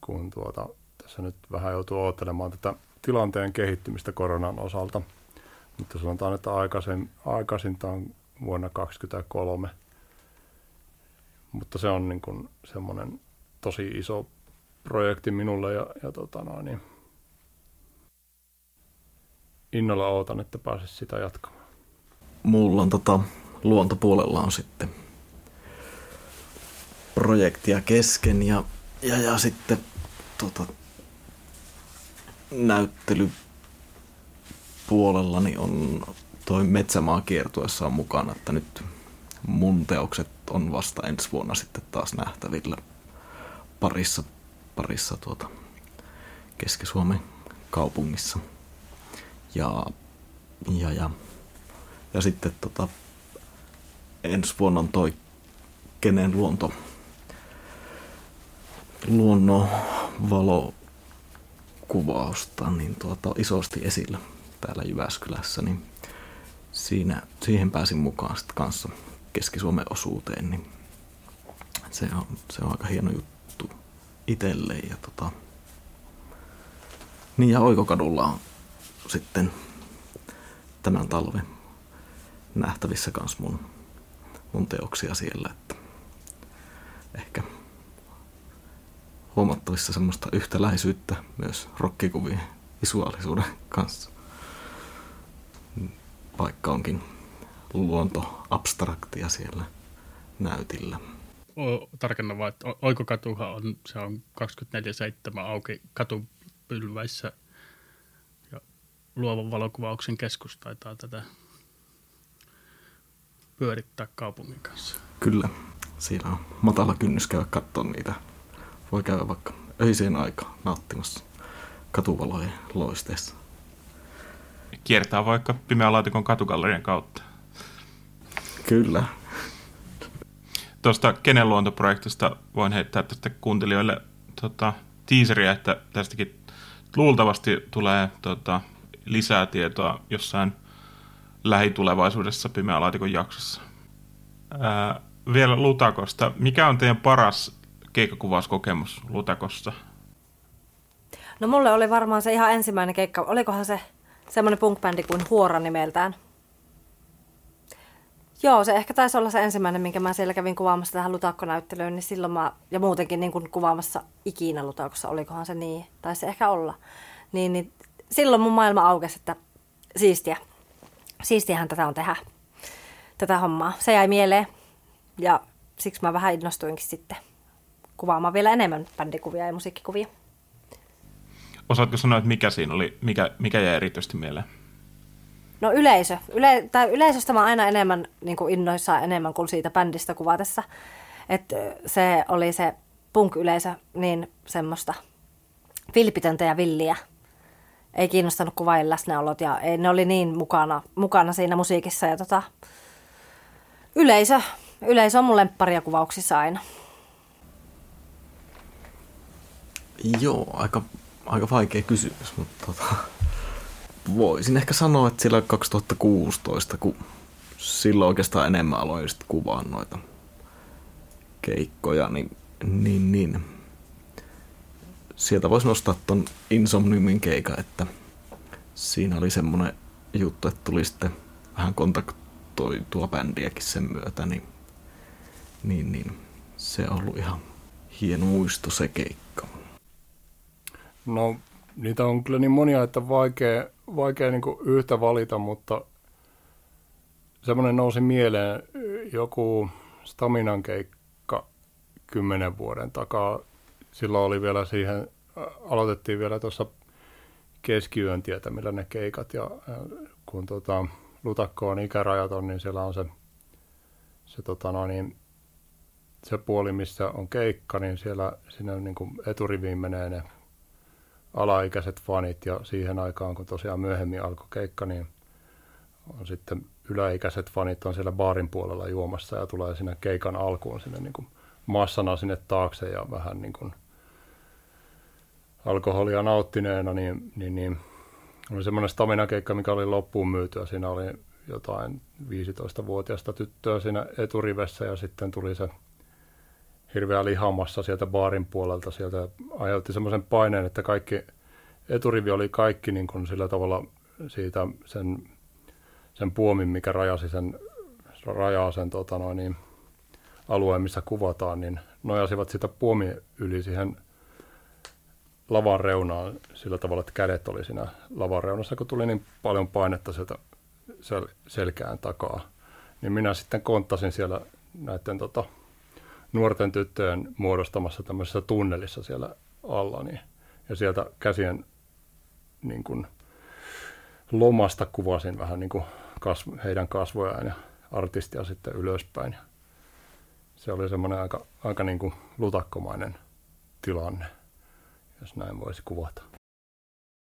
kun tuota, tässä nyt vähän joutuu odottelemaan tätä tilanteen kehittymistä koronan osalta. Mutta sanotaan, että aikaisin, aikaisintaan vuonna 2023. Mutta se on niin kuin semmoinen tosi iso projekti minulle ja, ja tota noin, niin innolla ootan, että pääsis sitä jatkamaan. Mulla on tota, luontopuolella on sitten projektia kesken ja, ja, ja sitten tota, näyttelypuolellani on toi Metsämaa kiertuessa on mukana, että nyt mun teokset on vasta ensi vuonna sitten taas nähtävillä parissa, parissa tuota Keski-Suomen kaupungissa. Ja, ja, ja, ja sitten tota, ensi vuonna on toi Kenen luonto, luonnon valo kuvausta niin tuota, isosti esillä täällä Jyväskylässä, niin siinä, siihen pääsin mukaan sitten kanssa Keski-Suomen osuuteen, niin se on, se on aika hieno juttu itselle. Ja tota, niin ja Oikokadulla on sitten tämän talven nähtävissä kans mun, mun teoksia siellä, että ehkä huomattavissa semmoista yhtäläisyyttä myös rokkikuvien visuaalisuuden kanssa. Vaikka onkin luonto abstraktia siellä näytillä. O, tarkennan vaan, että Oikokatuhan on, se on 24-7 auki katupylväissä luovan valokuvauksen keskus taitaa tätä pyörittää kaupungin kanssa. Kyllä, siinä on matala kynnys käydä katsomaan niitä voi käydä vaikka öiseen aikaan nauttimassa katuvalojen loisteessa. Kiertää vaikka pimeän laatikon katugallerian kautta. Kyllä. Tuosta Kenen luontoprojektista voin heittää tästä kuuntelijoille tota, teaseria, että tästäkin luultavasti tulee tota, lisää tietoa jossain lähitulevaisuudessa pimeän laatikon jaksossa. Ää, vielä Lutakosta. Mikä on teidän paras keikkakuvauskokemus Lutakossa? No mulle oli varmaan se ihan ensimmäinen keikka. Olikohan se semmoinen punk kuin Huora nimeltään? Joo, se ehkä taisi olla se ensimmäinen, minkä mä siellä kävin kuvaamassa tähän lutakkonäyttelyyn, niin silloin mä, ja muutenkin niin kuin kuvaamassa ikinä lutakossa, olikohan se niin, tai se ehkä olla. Niin, niin silloin mun maailma aukesi, että siistiä. Siistiähän tätä on tehdä, tätä hommaa. Se jäi mieleen ja siksi mä vähän innostuinkin sitten kuvaamaan vielä enemmän bändikuvia ja musiikkikuvia. Osaatko sanoa, että mikä siinä oli, mikä, mikä jäi erityisesti mieleen? No yleisö. Yle, tai yleisöstä mä oon aina enemmän niin kuin innoissaan enemmän kuin siitä bändistä kuvatessa. Et se oli se punk-yleisö niin semmoista vilpitöntä ja villiä. Ei kiinnostanut kuvaajien läsnäolot ja ei, ne oli niin mukana, mukana siinä musiikissa. Ja tota, yleisö, yleisö on mun lempparia kuvauksissa aina. Joo, aika, aika vaikea kysymys, mutta tota, voisin ehkä sanoa, että sillä 2016, kun silloin oikeastaan enemmän aloin kuvaa noita keikkoja, niin, niin, niin sieltä voisi nostaa ton Insomniumin keikan, että siinä oli semmoinen juttu, että tuli sitten vähän kontaktoitua bändiäkin sen myötä, niin, niin, niin se on ollut ihan hieno muisto se keikka. No niitä on kyllä niin monia, että vaikea, vaikea niin yhtä valita, mutta semmoinen nousi mieleen joku Staminan keikka kymmenen vuoden takaa. Silloin oli vielä siihen, aloitettiin vielä tuossa keskiyön tietämillä ne keikat ja kun tota, lutakko on ikärajaton, niin siellä on se, se, tota no, niin, se puoli, missä on keikka, niin siellä sinne niin kuin eturiviin menee ne alaikäiset fanit ja siihen aikaan, kun tosiaan myöhemmin alkoi keikka, niin on sitten yläikäiset fanit on siellä baarin puolella juomassa ja tulee sinne keikan alkuun sinne niin kuin massana sinne taakse ja vähän niin kuin alkoholia nauttineena, niin, niin, niin oli semmoinen stamina-keikka, mikä oli loppuun myytyä. Siinä oli jotain 15-vuotiaista tyttöä siinä eturivessä ja sitten tuli se hirveä lihamassa sieltä baarin puolelta. Sieltä aiheutti semmoisen paineen, että kaikki eturivi oli kaikki niin kuin sillä tavalla siitä sen, sen puomin, mikä rajasi sen, rajaa sen tota noin, niin, alueen, missä kuvataan, niin nojasivat sitä puomi yli siihen lavan reunaan sillä tavalla, että kädet oli siinä lavan reunassa, kun tuli niin paljon painetta sieltä sel- selkään takaa. Niin minä sitten konttasin siellä näiden tota, nuorten tyttöjen muodostamassa tämmöisessä tunnelissa siellä alla. Niin, ja sieltä käsien niin kuin, lomasta kuvasin vähän niin kuin kasv, heidän kasvojaan ja artistia sitten ylöspäin. Se oli semmoinen aika, aika niin kuin lutakkomainen tilanne, jos näin voisi kuvata.